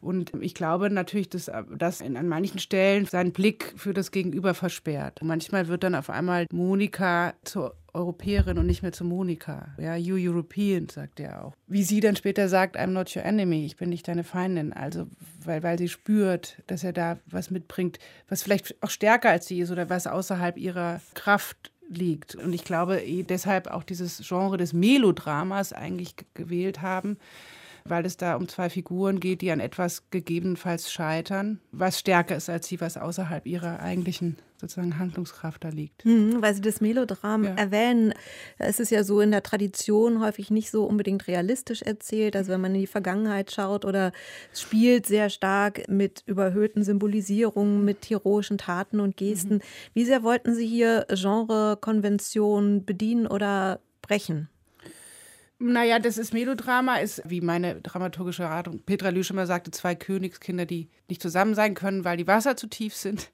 Und ich glaube natürlich, dass das an manchen Stellen seinen Blick für das Gegenüber versperrt. Und manchmal wird dann auf einmal Monika zur Europäerin und nicht mehr zu Monika. Ja, you European, sagt er auch. Wie sie dann später sagt, I'm not your enemy, ich bin nicht deine Feindin. Also, weil, weil sie spürt, dass er da was mitbringt, was vielleicht auch stärker als sie ist oder was außerhalb ihrer Kraft liegt. Und ich glaube eh deshalb auch dieses Genre des Melodramas eigentlich gewählt haben, weil es da um zwei Figuren geht, die an etwas gegebenenfalls scheitern, was stärker ist als sie, was außerhalb ihrer eigentlichen sozusagen Handlungskraft da liegt. Mhm, weil Sie das Melodram ja. erwähnen, es ist ja so in der Tradition häufig nicht so unbedingt realistisch erzählt. Also wenn man in die Vergangenheit schaut oder spielt sehr stark mit überhöhten Symbolisierungen, mit heroischen Taten und Gesten. Mhm. Wie sehr wollten Sie hier Genrekonventionen bedienen oder brechen? Naja, das ist Melodrama, ist, wie meine dramaturgische Beratung Petra Lüsch immer sagte, zwei Königskinder, die nicht zusammen sein können, weil die Wasser zu tief sind.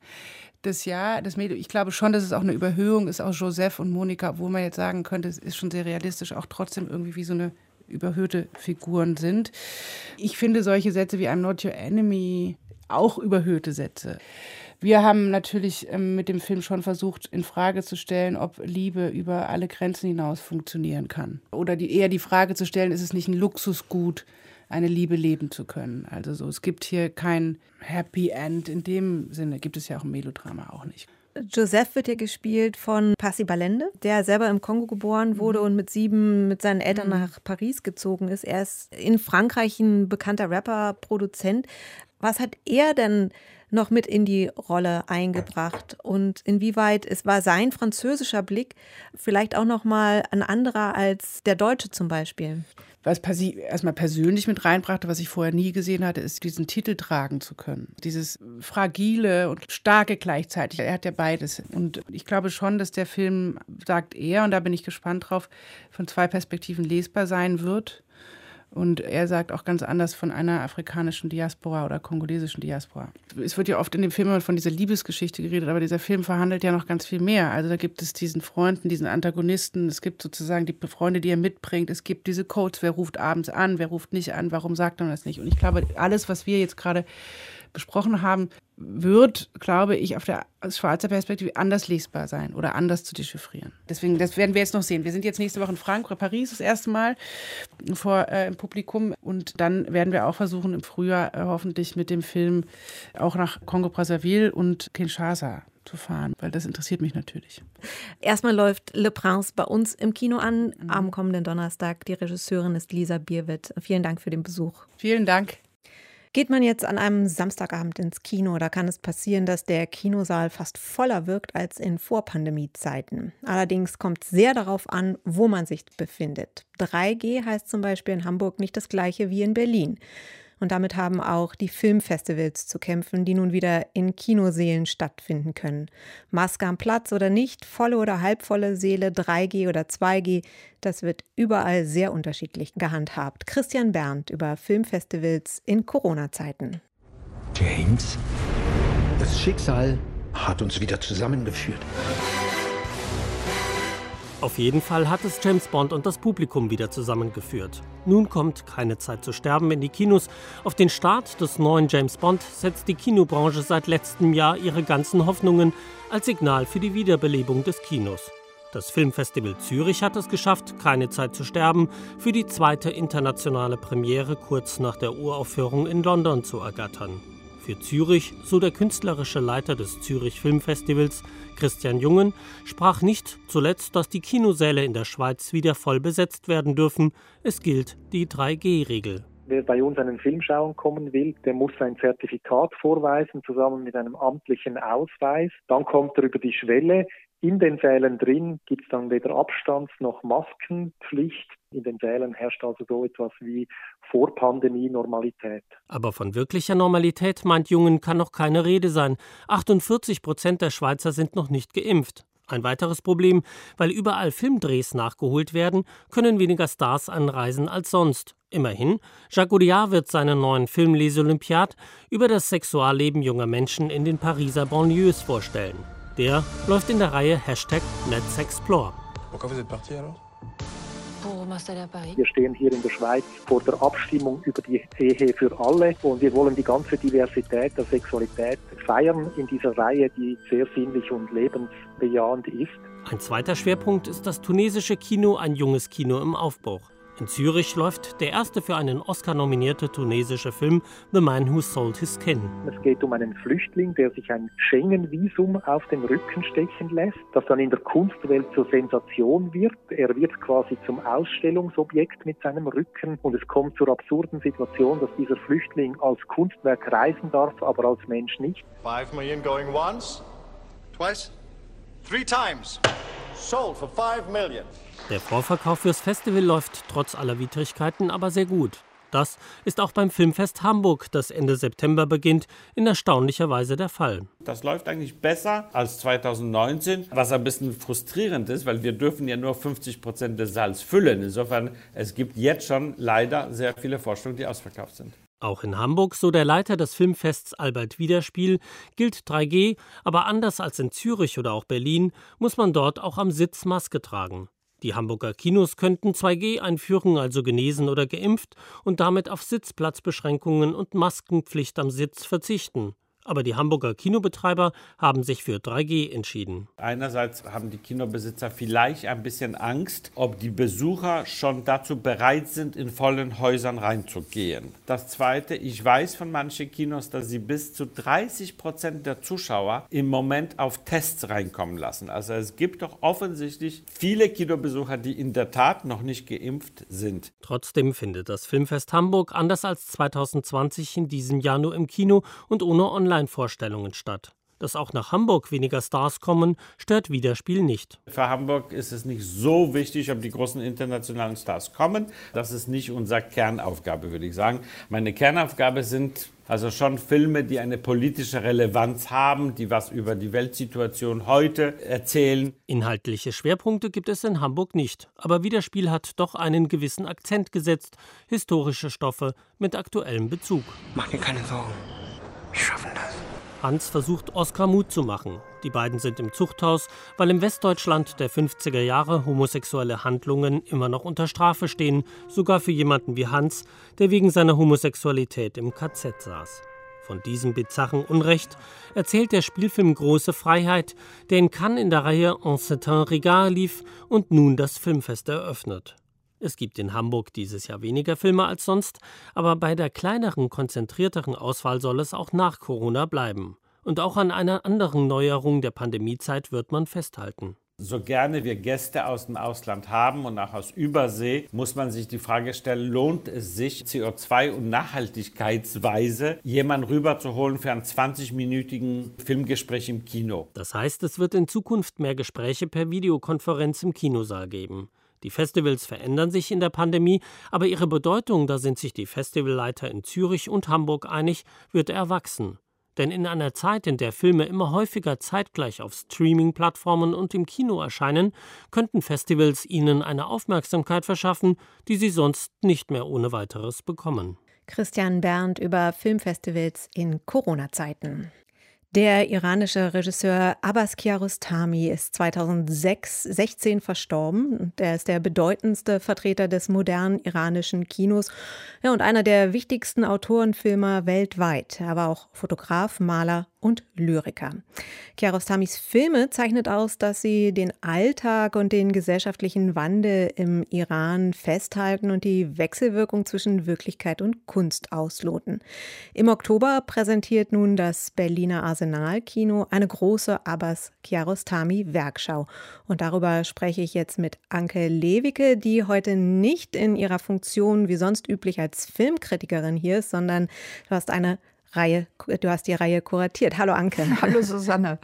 Das ja, das Melo, ich glaube schon, dass es auch eine Überhöhung ist, auch Joseph und Monika, obwohl man jetzt sagen könnte, es ist schon sehr realistisch, auch trotzdem irgendwie wie so eine überhöhte Figuren sind. Ich finde solche Sätze wie I'm not your enemy auch überhöhte Sätze. Wir haben natürlich ähm, mit dem Film schon versucht, in Frage zu stellen, ob Liebe über alle Grenzen hinaus funktionieren kann. Oder die, eher die Frage zu stellen, ist es nicht ein Luxusgut, eine Liebe leben zu können? Also so, es gibt hier kein Happy End in dem Sinne, gibt es ja auch im Melodrama auch nicht. Joseph wird ja gespielt von Passi Balende, der selber im Kongo geboren wurde mhm. und mit sieben mit seinen Eltern mhm. nach Paris gezogen ist. Er ist in Frankreich ein bekannter Rapper, Produzent. Was hat er denn noch mit in die Rolle eingebracht und inwieweit es war sein französischer Blick vielleicht auch noch mal ein anderer als der deutsche zum Beispiel? Was Pasi erstmal persönlich mit reinbrachte, was ich vorher nie gesehen hatte, ist diesen Titel tragen zu können. Dieses fragile und starke gleichzeitig. Er hat ja beides. Und ich glaube schon, dass der Film, sagt er, und da bin ich gespannt drauf, von zwei Perspektiven lesbar sein wird. Und er sagt auch ganz anders von einer afrikanischen Diaspora oder kongolesischen Diaspora. Es wird ja oft in dem Film von dieser Liebesgeschichte geredet, aber dieser Film verhandelt ja noch ganz viel mehr. Also da gibt es diesen Freunden, diesen Antagonisten, es gibt sozusagen die Freunde, die er mitbringt, es gibt diese Codes, wer ruft abends an, wer ruft nicht an, warum sagt man das nicht? Und ich glaube, alles, was wir jetzt gerade besprochen haben, wird, glaube ich, auf der Schweizer Perspektive anders lesbar sein oder anders zu dechiffrieren. Deswegen, das werden wir jetzt noch sehen. Wir sind jetzt nächste Woche in Frankfurt, Paris das erste Mal vor äh, im Publikum und dann werden wir auch versuchen, im Frühjahr äh, hoffentlich mit dem Film auch nach Kongo-Brazzaville und Kinshasa zu fahren, weil das interessiert mich natürlich. Erstmal läuft Le Prince bei uns im Kino an mhm. am kommenden Donnerstag. Die Regisseurin ist Lisa Bierwitt. Vielen Dank für den Besuch. Vielen Dank. Geht man jetzt an einem Samstagabend ins Kino, da kann es passieren, dass der Kinosaal fast voller wirkt als in Vorpandemie-Zeiten. Allerdings kommt sehr darauf an, wo man sich befindet. 3G heißt zum Beispiel in Hamburg nicht das gleiche wie in Berlin. Und damit haben auch die Filmfestivals zu kämpfen, die nun wieder in Kinoseelen stattfinden können. Maske am Platz oder nicht, volle oder halbvolle Seele, 3G oder 2G, das wird überall sehr unterschiedlich gehandhabt. Christian Berndt über Filmfestivals in Corona-Zeiten. James, das Schicksal hat uns wieder zusammengeführt. Auf jeden Fall hat es James Bond und das Publikum wieder zusammengeführt. Nun kommt keine Zeit zu sterben in die Kinos. Auf den Start des neuen James Bond setzt die Kinobranche seit letztem Jahr ihre ganzen Hoffnungen als Signal für die Wiederbelebung des Kinos. Das Filmfestival Zürich hat es geschafft, keine Zeit zu sterben, für die zweite internationale Premiere kurz nach der Uraufführung in London zu ergattern. Für Zürich, so der künstlerische Leiter des Zürich Filmfestivals, Christian Jungen, sprach nicht zuletzt, dass die Kinosäle in der Schweiz wieder voll besetzt werden dürfen. Es gilt die 3G-Regel. Wer bei uns einen Film schauen kommen will, der muss sein Zertifikat vorweisen, zusammen mit einem amtlichen Ausweis. Dann kommt er über die Schwelle. In den Sälen drin gibt es dann weder Abstands- noch Maskenpflicht. In den Sälen herrscht also so etwas wie Vor-Pandemie-Normalität. Aber von wirklicher Normalität, meint Jungen, kann noch keine Rede sein. 48 Prozent der Schweizer sind noch nicht geimpft. Ein weiteres Problem, weil überall Filmdrehs nachgeholt werden, können weniger Stars anreisen als sonst. Immerhin, Jacques Audiard wird seinen neuen Film Les Olympiades über das Sexualleben junger Menschen in den Pariser Banlieues vorstellen. Der läuft in der Reihe Hashtag Let's Explore. Wir stehen hier in der Schweiz vor der Abstimmung über die Ehe für alle und wir wollen die ganze Diversität der Sexualität feiern in dieser Reihe, die sehr sinnlich und lebensbejahend ist. Ein zweiter Schwerpunkt ist das tunesische Kino, ein junges Kino im Aufbruch. In Zürich läuft der erste für einen Oscar nominierte tunesische Film The Man Who Sold His Skin. Es geht um einen Flüchtling, der sich ein Schengen-Visum auf den Rücken stechen lässt, das dann in der Kunstwelt zur Sensation wird. Er wird quasi zum Ausstellungsobjekt mit seinem Rücken und es kommt zur absurden Situation, dass dieser Flüchtling als Kunstwerk reisen darf, aber als Mensch nicht. Five million going once, twice, three times. Sold for five million. Der Vorverkauf fürs Festival läuft trotz aller Widrigkeiten aber sehr gut. Das ist auch beim Filmfest Hamburg, das Ende September beginnt, in erstaunlicher Weise der Fall. Das läuft eigentlich besser als 2019, was ein bisschen frustrierend ist, weil wir dürfen ja nur 50 Prozent des Saals füllen. Insofern, es gibt jetzt schon leider sehr viele Vorstellungen, die ausverkauft sind. Auch in Hamburg, so der Leiter des Filmfests Albert Wiederspiel, gilt 3G, aber anders als in Zürich oder auch Berlin, muss man dort auch am Sitz Maske tragen. Die Hamburger Kinos könnten 2G einführen, also genesen oder geimpft, und damit auf Sitzplatzbeschränkungen und Maskenpflicht am Sitz verzichten. Aber die Hamburger Kinobetreiber haben sich für 3G entschieden. Einerseits haben die Kinobesitzer vielleicht ein bisschen Angst, ob die Besucher schon dazu bereit sind, in vollen Häusern reinzugehen. Das Zweite, ich weiß von manchen Kinos, dass sie bis zu 30 Prozent der Zuschauer im Moment auf Tests reinkommen lassen. Also es gibt doch offensichtlich viele Kinobesucher, die in der Tat noch nicht geimpft sind. Trotzdem findet das Filmfest Hamburg anders als 2020 in diesem Jahr nur im Kino und ohne Online Online-Vorstellungen statt. Dass auch nach Hamburg weniger Stars kommen, stört Widerspiel nicht. Für Hamburg ist es nicht so wichtig, ob die großen internationalen Stars kommen. Das ist nicht unsere Kernaufgabe, würde ich sagen. Meine Kernaufgabe sind also schon Filme, die eine politische Relevanz haben, die was über die Weltsituation heute erzählen. Inhaltliche Schwerpunkte gibt es in Hamburg nicht, aber Widerspiel hat doch einen gewissen Akzent gesetzt, historische Stoffe mit aktuellem Bezug. Mach dir keine Sorgen. Wir schaffen das. Hans versucht Oskar Mut zu machen. Die beiden sind im Zuchthaus, weil im Westdeutschland der 50er Jahre homosexuelle Handlungen immer noch unter Strafe stehen, sogar für jemanden wie Hans, der wegen seiner Homosexualität im KZ saß. Von diesem bizarren Unrecht erzählt der Spielfilm Große Freiheit, der in Cannes in der Reihe En Certain Regard lief und nun das Filmfest eröffnet. Es gibt in Hamburg dieses Jahr weniger Filme als sonst, aber bei der kleineren, konzentrierteren Auswahl soll es auch nach Corona bleiben. Und auch an einer anderen Neuerung der Pandemiezeit wird man festhalten. So gerne wir Gäste aus dem Ausland haben und auch aus Übersee, muss man sich die Frage stellen, lohnt es sich, CO2- und Nachhaltigkeitsweise jemanden rüberzuholen für ein 20-minütigen Filmgespräch im Kino? Das heißt, es wird in Zukunft mehr Gespräche per Videokonferenz im Kinosaal geben. Die Festivals verändern sich in der Pandemie, aber ihre Bedeutung, da sind sich die Festivalleiter in Zürich und Hamburg einig, wird erwachsen. Denn in einer Zeit, in der Filme immer häufiger zeitgleich auf Streaming-Plattformen und im Kino erscheinen, könnten Festivals ihnen eine Aufmerksamkeit verschaffen, die sie sonst nicht mehr ohne weiteres bekommen. Christian Berndt über Filmfestivals in Corona-Zeiten. Der iranische Regisseur Abbas Kiarostami ist 2016 verstorben. Er ist der bedeutendste Vertreter des modernen iranischen Kinos ja, und einer der wichtigsten Autorenfilmer weltweit. Er war auch Fotograf, Maler und Lyriker. Kiarostamis Filme zeichnet aus, dass sie den Alltag und den gesellschaftlichen Wandel im Iran festhalten und die Wechselwirkung zwischen Wirklichkeit und Kunst ausloten. Im Oktober präsentiert nun das Berliner Arsenal-Kino eine große Abbas Kiarostami-Werkschau. Und darüber spreche ich jetzt mit Anke Lewicke, die heute nicht in ihrer Funktion wie sonst üblich als Filmkritikerin hier ist, sondern du hast eine Reihe, du hast die Reihe kuratiert. Hallo Anke. Hallo Susanne.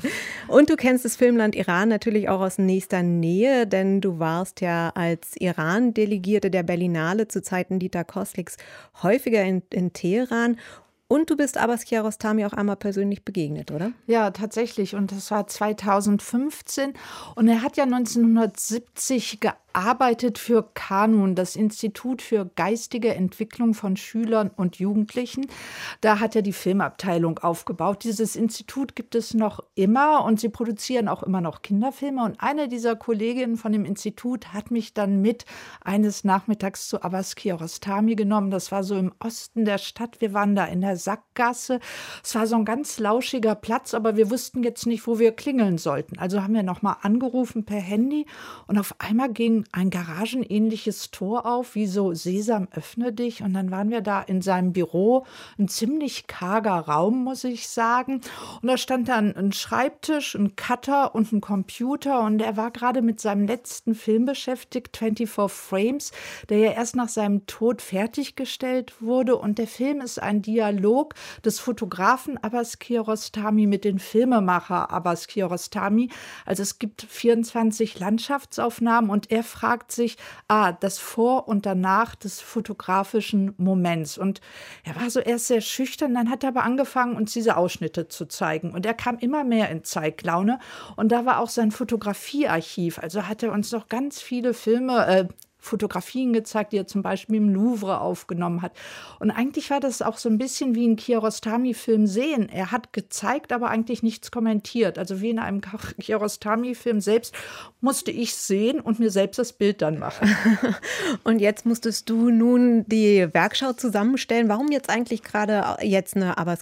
Und du kennst das Filmland Iran natürlich auch aus nächster Nähe, denn du warst ja als Iran-Delegierte der Berlinale zu Zeiten Dieter Kosliks häufiger in, in Teheran und du bist Abbas Kiarostami auch einmal persönlich begegnet, oder? Ja, tatsächlich. Und das war 2015. Und er hat ja 1970 gearbeitet arbeitet für Kanun, das Institut für geistige Entwicklung von Schülern und Jugendlichen. Da hat er die Filmabteilung aufgebaut. Dieses Institut gibt es noch immer und sie produzieren auch immer noch Kinderfilme. Und eine dieser Kolleginnen von dem Institut hat mich dann mit eines Nachmittags zu Abbas Kiarostami genommen. Das war so im Osten der Stadt. Wir waren da in der Sackgasse. Es war so ein ganz lauschiger Platz, aber wir wussten jetzt nicht, wo wir klingeln sollten. Also haben wir nochmal angerufen per Handy und auf einmal ging ein garagenähnliches Tor auf, wie so Sesam, öffne dich. Und dann waren wir da in seinem Büro, ein ziemlich karger Raum, muss ich sagen. Und da stand dann ein Schreibtisch, ein Cutter und ein Computer. Und er war gerade mit seinem letzten Film beschäftigt, 24 Frames, der ja erst nach seinem Tod fertiggestellt wurde. Und der Film ist ein Dialog des Fotografen Abbas Kiarostami mit dem Filmemacher Abbas Kiarostami. Also es gibt 24 Landschaftsaufnahmen und er fragt sich, ah, das Vor und Danach des fotografischen Moments. Und er war so erst sehr schüchtern, dann hat er aber angefangen, uns diese Ausschnitte zu zeigen. Und er kam immer mehr in Zeiglaune. Und da war auch sein Fotografiearchiv. Also hat er uns noch ganz viele Filme, äh, Fotografien gezeigt, die er zum Beispiel im Louvre aufgenommen hat. Und eigentlich war das auch so ein bisschen wie ein Kiarostami-Film sehen. Er hat gezeigt, aber eigentlich nichts kommentiert. Also wie in einem Kiarostami-Film selbst musste ich sehen und mir selbst das Bild dann machen. und jetzt musstest du nun die Werkschau zusammenstellen. Warum jetzt eigentlich gerade jetzt eine Abbas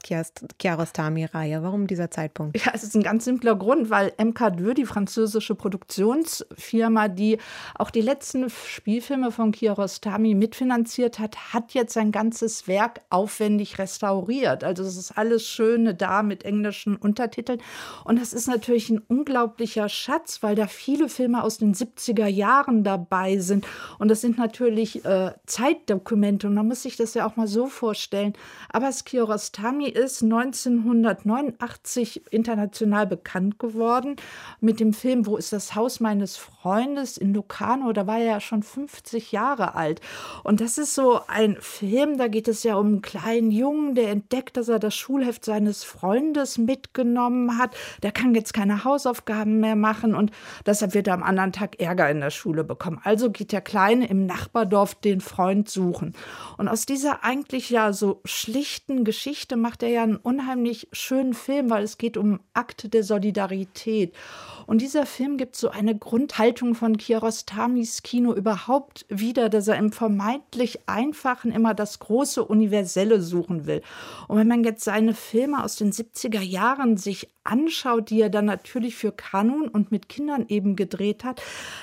Kiarostami-Reihe? Warum dieser Zeitpunkt? Ja, es ist ein ganz simpler Grund, weil MK2, die französische Produktionsfirma, die auch die letzten Spielfilme von Kiarostami mitfinanziert hat, hat jetzt sein ganzes Werk aufwendig restauriert. Also es ist alles Schöne da mit englischen Untertiteln. Und das ist natürlich ein unglaublicher Schatz, weil da viele Filme aus den 70er Jahren dabei sind. Und das sind natürlich äh, Zeitdokumente. Und man muss sich das ja auch mal so vorstellen. Aber Kiarostami ist 1989 international bekannt geworden mit dem Film Wo ist das Haus meines Freundes in Locarno. Da war er ja schon 50 Jahre alt. Und das ist so ein Film, da geht es ja um einen kleinen Jungen, der entdeckt, dass er das Schulheft seines Freundes mitgenommen hat. Der kann jetzt keine Hausaufgaben mehr machen und deshalb wird er am anderen Tag Ärger in der Schule bekommen. Also geht der Kleine im Nachbardorf den Freund suchen. Und aus dieser eigentlich ja so schlichten Geschichte macht er ja einen unheimlich schönen Film, weil es geht um Akte der Solidarität. Und dieser Film gibt so eine Grundhaltung von Kiarostamis Kino überhaupt überhaupt wieder, dass er im vermeintlich Einfachen immer das große Universelle suchen will. Und wenn man jetzt seine Filme aus den 70er Jahren sich anschaut, die er dann natürlich für Kanon und mit Kindern eben gedreht hat,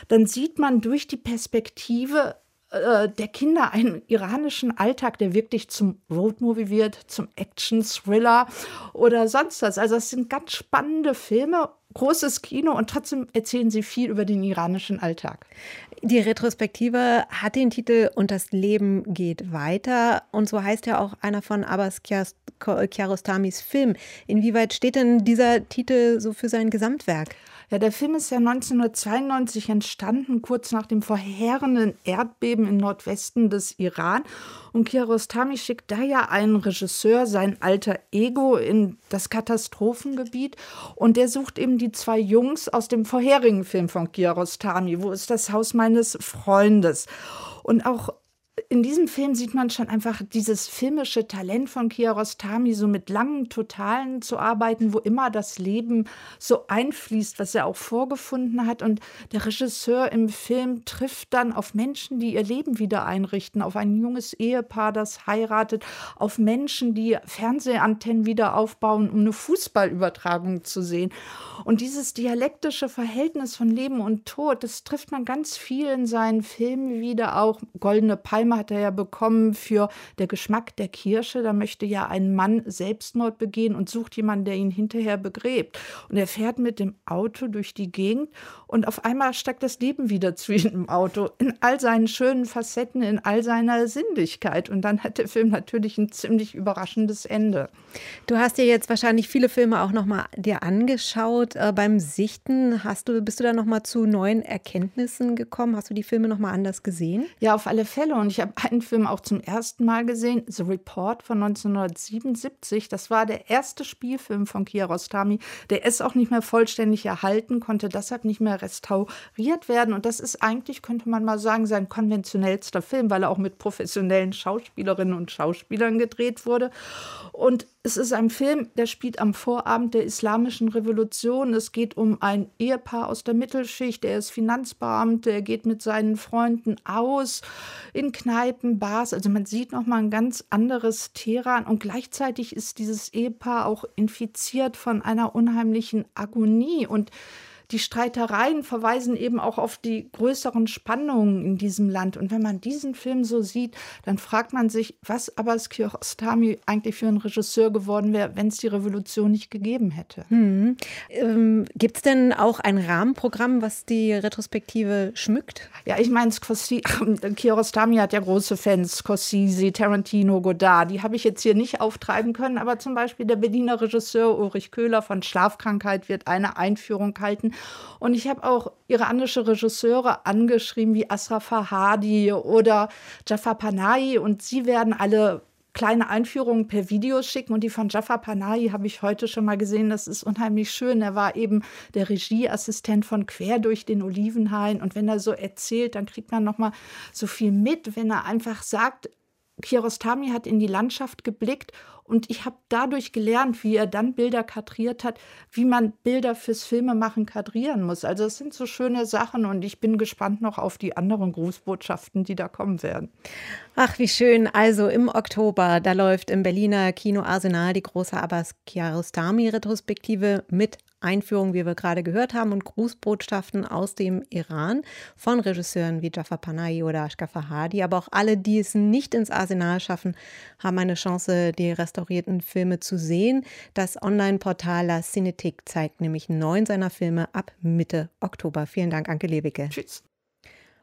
dann sieht man durch die Perspektive äh, der Kinder einen iranischen Alltag, der wirklich zum Roadmovie wird, zum Action-Thriller oder sonst was. Also es sind ganz spannende Filme, großes Kino und trotzdem erzählen sie viel über den iranischen Alltag. Die Retrospektive hat den Titel Und das Leben geht weiter. Und so heißt ja auch einer von Abbas Kiarostamis Film. Inwieweit steht denn dieser Titel so für sein Gesamtwerk? Ja, der Film ist ja 1992 entstanden, kurz nach dem verheerenden Erdbeben im Nordwesten des Iran. Und Kiarostami schickt da ja einen Regisseur, sein alter Ego, in das Katastrophengebiet. Und der sucht eben die zwei Jungs aus dem vorherigen Film von Kiarostami. Wo ist das Haus meines Freundes? Und auch in diesem Film sieht man schon einfach dieses filmische Talent von Kiarostami, so mit langen Totalen zu arbeiten, wo immer das Leben so einfließt, was er auch vorgefunden hat. Und der Regisseur im Film trifft dann auf Menschen, die ihr Leben wieder einrichten, auf ein junges Ehepaar, das heiratet, auf Menschen, die Fernsehantennen wieder aufbauen, um eine Fußballübertragung zu sehen. Und dieses dialektische Verhältnis von Leben und Tod, das trifft man ganz viel in seinen Filmen wieder, auch Goldene Palme hat er ja bekommen für Der Geschmack der Kirsche. Da möchte ja ein Mann Selbstmord begehen und sucht jemanden, der ihn hinterher begräbt. Und er fährt mit dem Auto durch die Gegend und auf einmal steckt das Leben wieder zwischen dem Auto in all seinen schönen Facetten, in all seiner Sinnlichkeit. Und dann hat der Film natürlich ein ziemlich überraschendes Ende. Du hast dir jetzt wahrscheinlich viele Filme auch noch mal dir angeschaut. Äh, beim Sichten hast du, bist du da noch mal zu neuen Erkenntnissen gekommen? Hast du die Filme noch mal anders gesehen? Ja, auf alle Fälle. Und ich habe einen Film auch zum ersten Mal gesehen, The Report von 1977. Das war der erste Spielfilm von Kiarostami. Der ist auch nicht mehr vollständig erhalten, konnte deshalb nicht mehr restauriert werden. Und das ist eigentlich, könnte man mal sagen, sein konventionellster Film, weil er auch mit professionellen Schauspielerinnen und Schauspielern gedreht wurde. Und es ist ein Film, der spielt am Vorabend der Islamischen Revolution. Es geht um ein Ehepaar aus der Mittelschicht. Er ist Finanzbeamter, er geht mit seinen Freunden aus in Kneipen, Bars. Also man sieht noch mal ein ganz anderes Teheran. Und gleichzeitig ist dieses Ehepaar auch infiziert von einer unheimlichen Agonie. Und die Streitereien verweisen eben auch auf die größeren Spannungen in diesem Land. Und wenn man diesen Film so sieht, dann fragt man sich, was Abbas Kiarostami eigentlich für ein Regisseur geworden wäre, wenn es die Revolution nicht gegeben hätte. Hm. Ähm, Gibt es denn auch ein Rahmenprogramm, was die Retrospektive schmückt? Ja, ich meine, Kiarostami hat ja große Fans, Scorsese, Tarantino, Godard. Die habe ich jetzt hier nicht auftreiben können, aber zum Beispiel der Berliner Regisseur Ulrich Köhler von Schlafkrankheit wird eine Einführung halten. Und ich habe auch iranische Regisseure angeschrieben, wie Asraf Farhadi oder Jafar Panahi. Und sie werden alle kleine Einführungen per Video schicken. Und die von Jafar Panahi habe ich heute schon mal gesehen. Das ist unheimlich schön. Er war eben der Regieassistent von Quer durch den Olivenhain. Und wenn er so erzählt, dann kriegt man noch mal so viel mit, wenn er einfach sagt, Kiarostami hat in die Landschaft geblickt und ich habe dadurch gelernt, wie er dann Bilder kadriert hat, wie man Bilder fürs Filmemachen kadrieren muss. Also es sind so schöne Sachen und ich bin gespannt noch auf die anderen Grußbotschaften, die da kommen werden. Ach, wie schön. Also im Oktober, da läuft im Berliner Kino Arsenal die große Abbas Kiarostami-Retrospektive mit Einführung, wie wir gerade gehört haben, und Grußbotschaften aus dem Iran von Regisseuren wie Jafar Panahi oder Ashka Fahadi. Aber auch alle, die es nicht ins Arsenal schaffen, haben eine Chance, die restaurierten Filme zu sehen. Das Online-Portal La Cinetik zeigt nämlich neun seiner Filme ab Mitte Oktober. Vielen Dank, Anke Lewicke. Tschüss.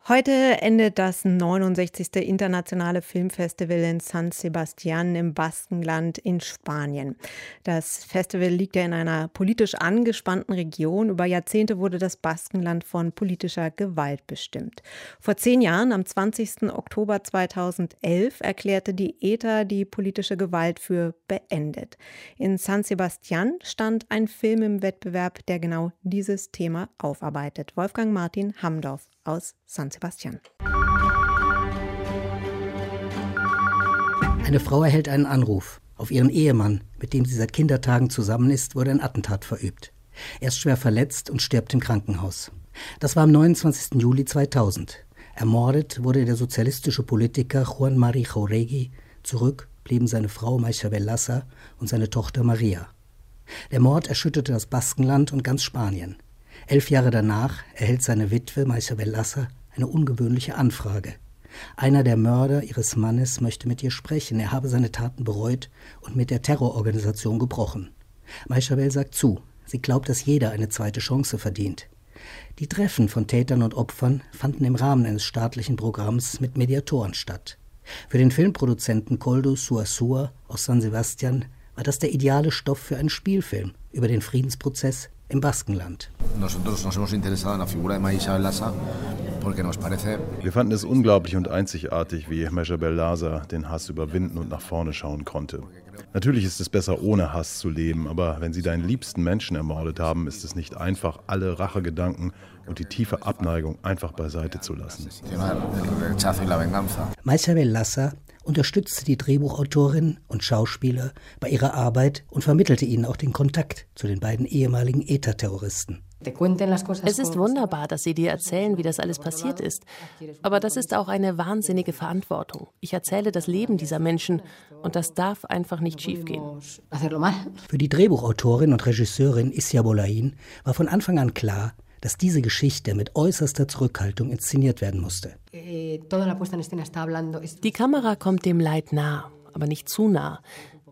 Heute endet das 69. Internationale Filmfestival in San Sebastian im Baskenland in Spanien. Das Festival liegt ja in einer politisch angespannten Region. Über Jahrzehnte wurde das Baskenland von politischer Gewalt bestimmt. Vor zehn Jahren, am 20. Oktober 2011, erklärte die ETA die politische Gewalt für beendet. In San Sebastian stand ein Film im Wettbewerb, der genau dieses Thema aufarbeitet. Wolfgang Martin Hamdorf aus San Sebastian. Eine Frau erhält einen Anruf. Auf ihren Ehemann, mit dem sie seit Kindertagen zusammen ist, wurde ein Attentat verübt. Er ist schwer verletzt und stirbt im Krankenhaus. Das war am 29. Juli 2000. Ermordet wurde der sozialistische Politiker Juan Mari Jauregui. Zurück blieben seine Frau Maichabel Lassa und seine Tochter Maria. Der Mord erschütterte das Baskenland und ganz Spanien. Elf Jahre danach erhält seine Witwe Maichabel Lassa eine ungewöhnliche Anfrage. Einer der Mörder ihres Mannes möchte mit ihr sprechen. Er habe seine Taten bereut und mit der Terrororganisation gebrochen. Maichabel sagt zu. Sie glaubt, dass jeder eine zweite Chance verdient. Die Treffen von Tätern und Opfern fanden im Rahmen eines staatlichen Programms mit Mediatoren statt. Für den Filmproduzenten Coldo Suasua aus San Sebastian war das der ideale Stoff für einen Spielfilm über den Friedensprozess im Baskenland. Wir fanden es unglaublich und einzigartig, wie Mejabel Lasa den Hass überwinden und nach vorne schauen konnte. Natürlich ist es besser, ohne Hass zu leben, aber wenn sie deinen liebsten Menschen ermordet haben, ist es nicht einfach, alle Rachegedanken und die tiefe Abneigung einfach beiseite zu lassen. Maisabel Lassa unterstützte die Drehbuchautorin und Schauspieler bei ihrer Arbeit und vermittelte ihnen auch den Kontakt zu den beiden ehemaligen ETA-Terroristen. Es ist wunderbar, dass Sie dir erzählen, wie das alles passiert ist. Aber das ist auch eine wahnsinnige Verantwortung. Ich erzähle das Leben dieser Menschen und das darf einfach nicht schiefgehen. Für die Drehbuchautorin und Regisseurin Isia Bolain war von Anfang an klar, dass diese Geschichte mit äußerster Zurückhaltung inszeniert werden musste. Die Kamera kommt dem Leid nah, aber nicht zu nah.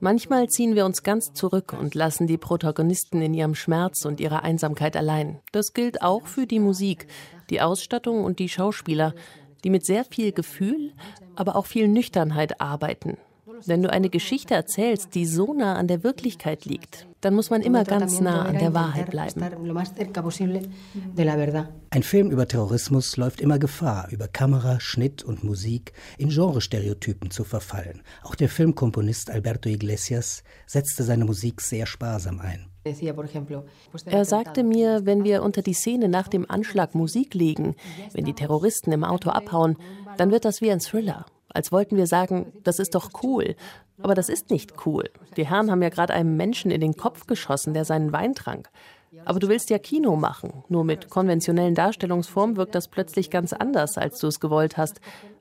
Manchmal ziehen wir uns ganz zurück und lassen die Protagonisten in ihrem Schmerz und ihrer Einsamkeit allein. Das gilt auch für die Musik, die Ausstattung und die Schauspieler, die mit sehr viel Gefühl, aber auch viel Nüchternheit arbeiten. Wenn du eine Geschichte erzählst, die so nah an der Wirklichkeit liegt, dann muss man immer ganz nah an der Wahrheit bleiben. Ein Film über Terrorismus läuft immer Gefahr, über Kamera, Schnitt und Musik in Genrestereotypen zu verfallen. Auch der Filmkomponist Alberto Iglesias setzte seine Musik sehr sparsam ein. Er sagte mir, wenn wir unter die Szene nach dem Anschlag Musik legen, wenn die Terroristen im Auto abhauen, dann wird das wie ein Thriller als wollten wir sagen, das ist doch cool. Aber das ist nicht cool. Die Herren haben ja gerade einem Menschen in den Kopf geschossen, der seinen Wein trank. Aber du willst ja Kino machen. Nur mit konventionellen Darstellungsformen wirkt das plötzlich ganz anders, als du es gewollt hast.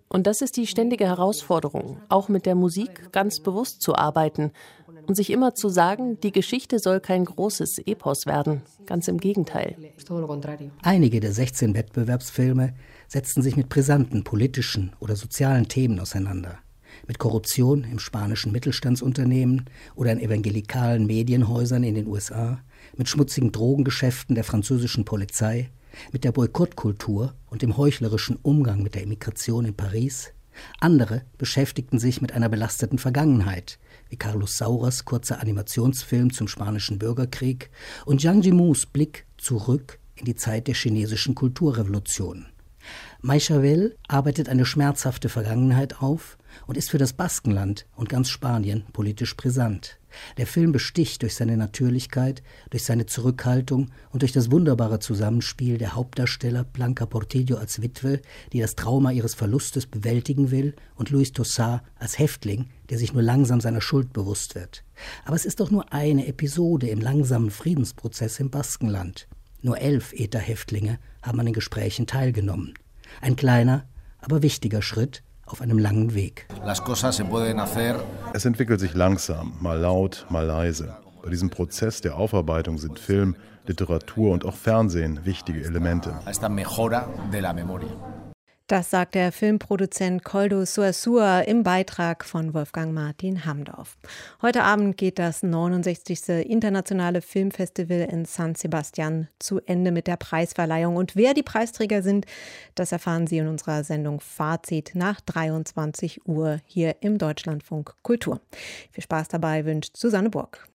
Und das ist die ständige Herausforderung, auch mit der Musik ganz bewusst zu arbeiten und sich immer zu sagen, die Geschichte soll kein großes Epos werden. Ganz im Gegenteil. Einige der 16 Wettbewerbsfilme setzten sich mit brisanten politischen oder sozialen Themen auseinander. Mit Korruption im spanischen Mittelstandsunternehmen oder in evangelikalen Medienhäusern in den USA, mit schmutzigen Drogengeschäften der französischen Polizei, mit der Boykottkultur und dem heuchlerischen Umgang mit der Immigration in Paris. Andere beschäftigten sich mit einer belasteten Vergangenheit, wie Carlos Sauras kurzer Animationsfilm zum spanischen Bürgerkrieg und Jiang Jimus Blick zurück in die Zeit der chinesischen Kulturrevolution. Maichabel arbeitet eine schmerzhafte Vergangenheit auf und ist für das Baskenland und ganz Spanien politisch brisant. Der Film besticht durch seine Natürlichkeit, durch seine Zurückhaltung und durch das wunderbare Zusammenspiel der Hauptdarsteller Blanca Portillo als Witwe, die das Trauma ihres Verlustes bewältigen will, und Luis Tossar als Häftling, der sich nur langsam seiner Schuld bewusst wird. Aber es ist doch nur eine Episode im langsamen Friedensprozess im Baskenland. Nur elf ETA-Häftlinge haben an den Gesprächen teilgenommen. Ein kleiner, aber wichtiger Schritt auf einem langen Weg. Es entwickelt sich langsam, mal laut, mal leise. Bei diesem Prozess der Aufarbeitung sind Film, Literatur und auch Fernsehen wichtige Elemente. Das sagt der Filmproduzent Koldo Suasua im Beitrag von Wolfgang Martin Hamdorf. Heute Abend geht das 69. Internationale Filmfestival in San Sebastian zu Ende mit der Preisverleihung. Und wer die Preisträger sind, das erfahren Sie in unserer Sendung Fazit nach 23 Uhr hier im Deutschlandfunk Kultur. Viel Spaß dabei wünscht Susanne Burg.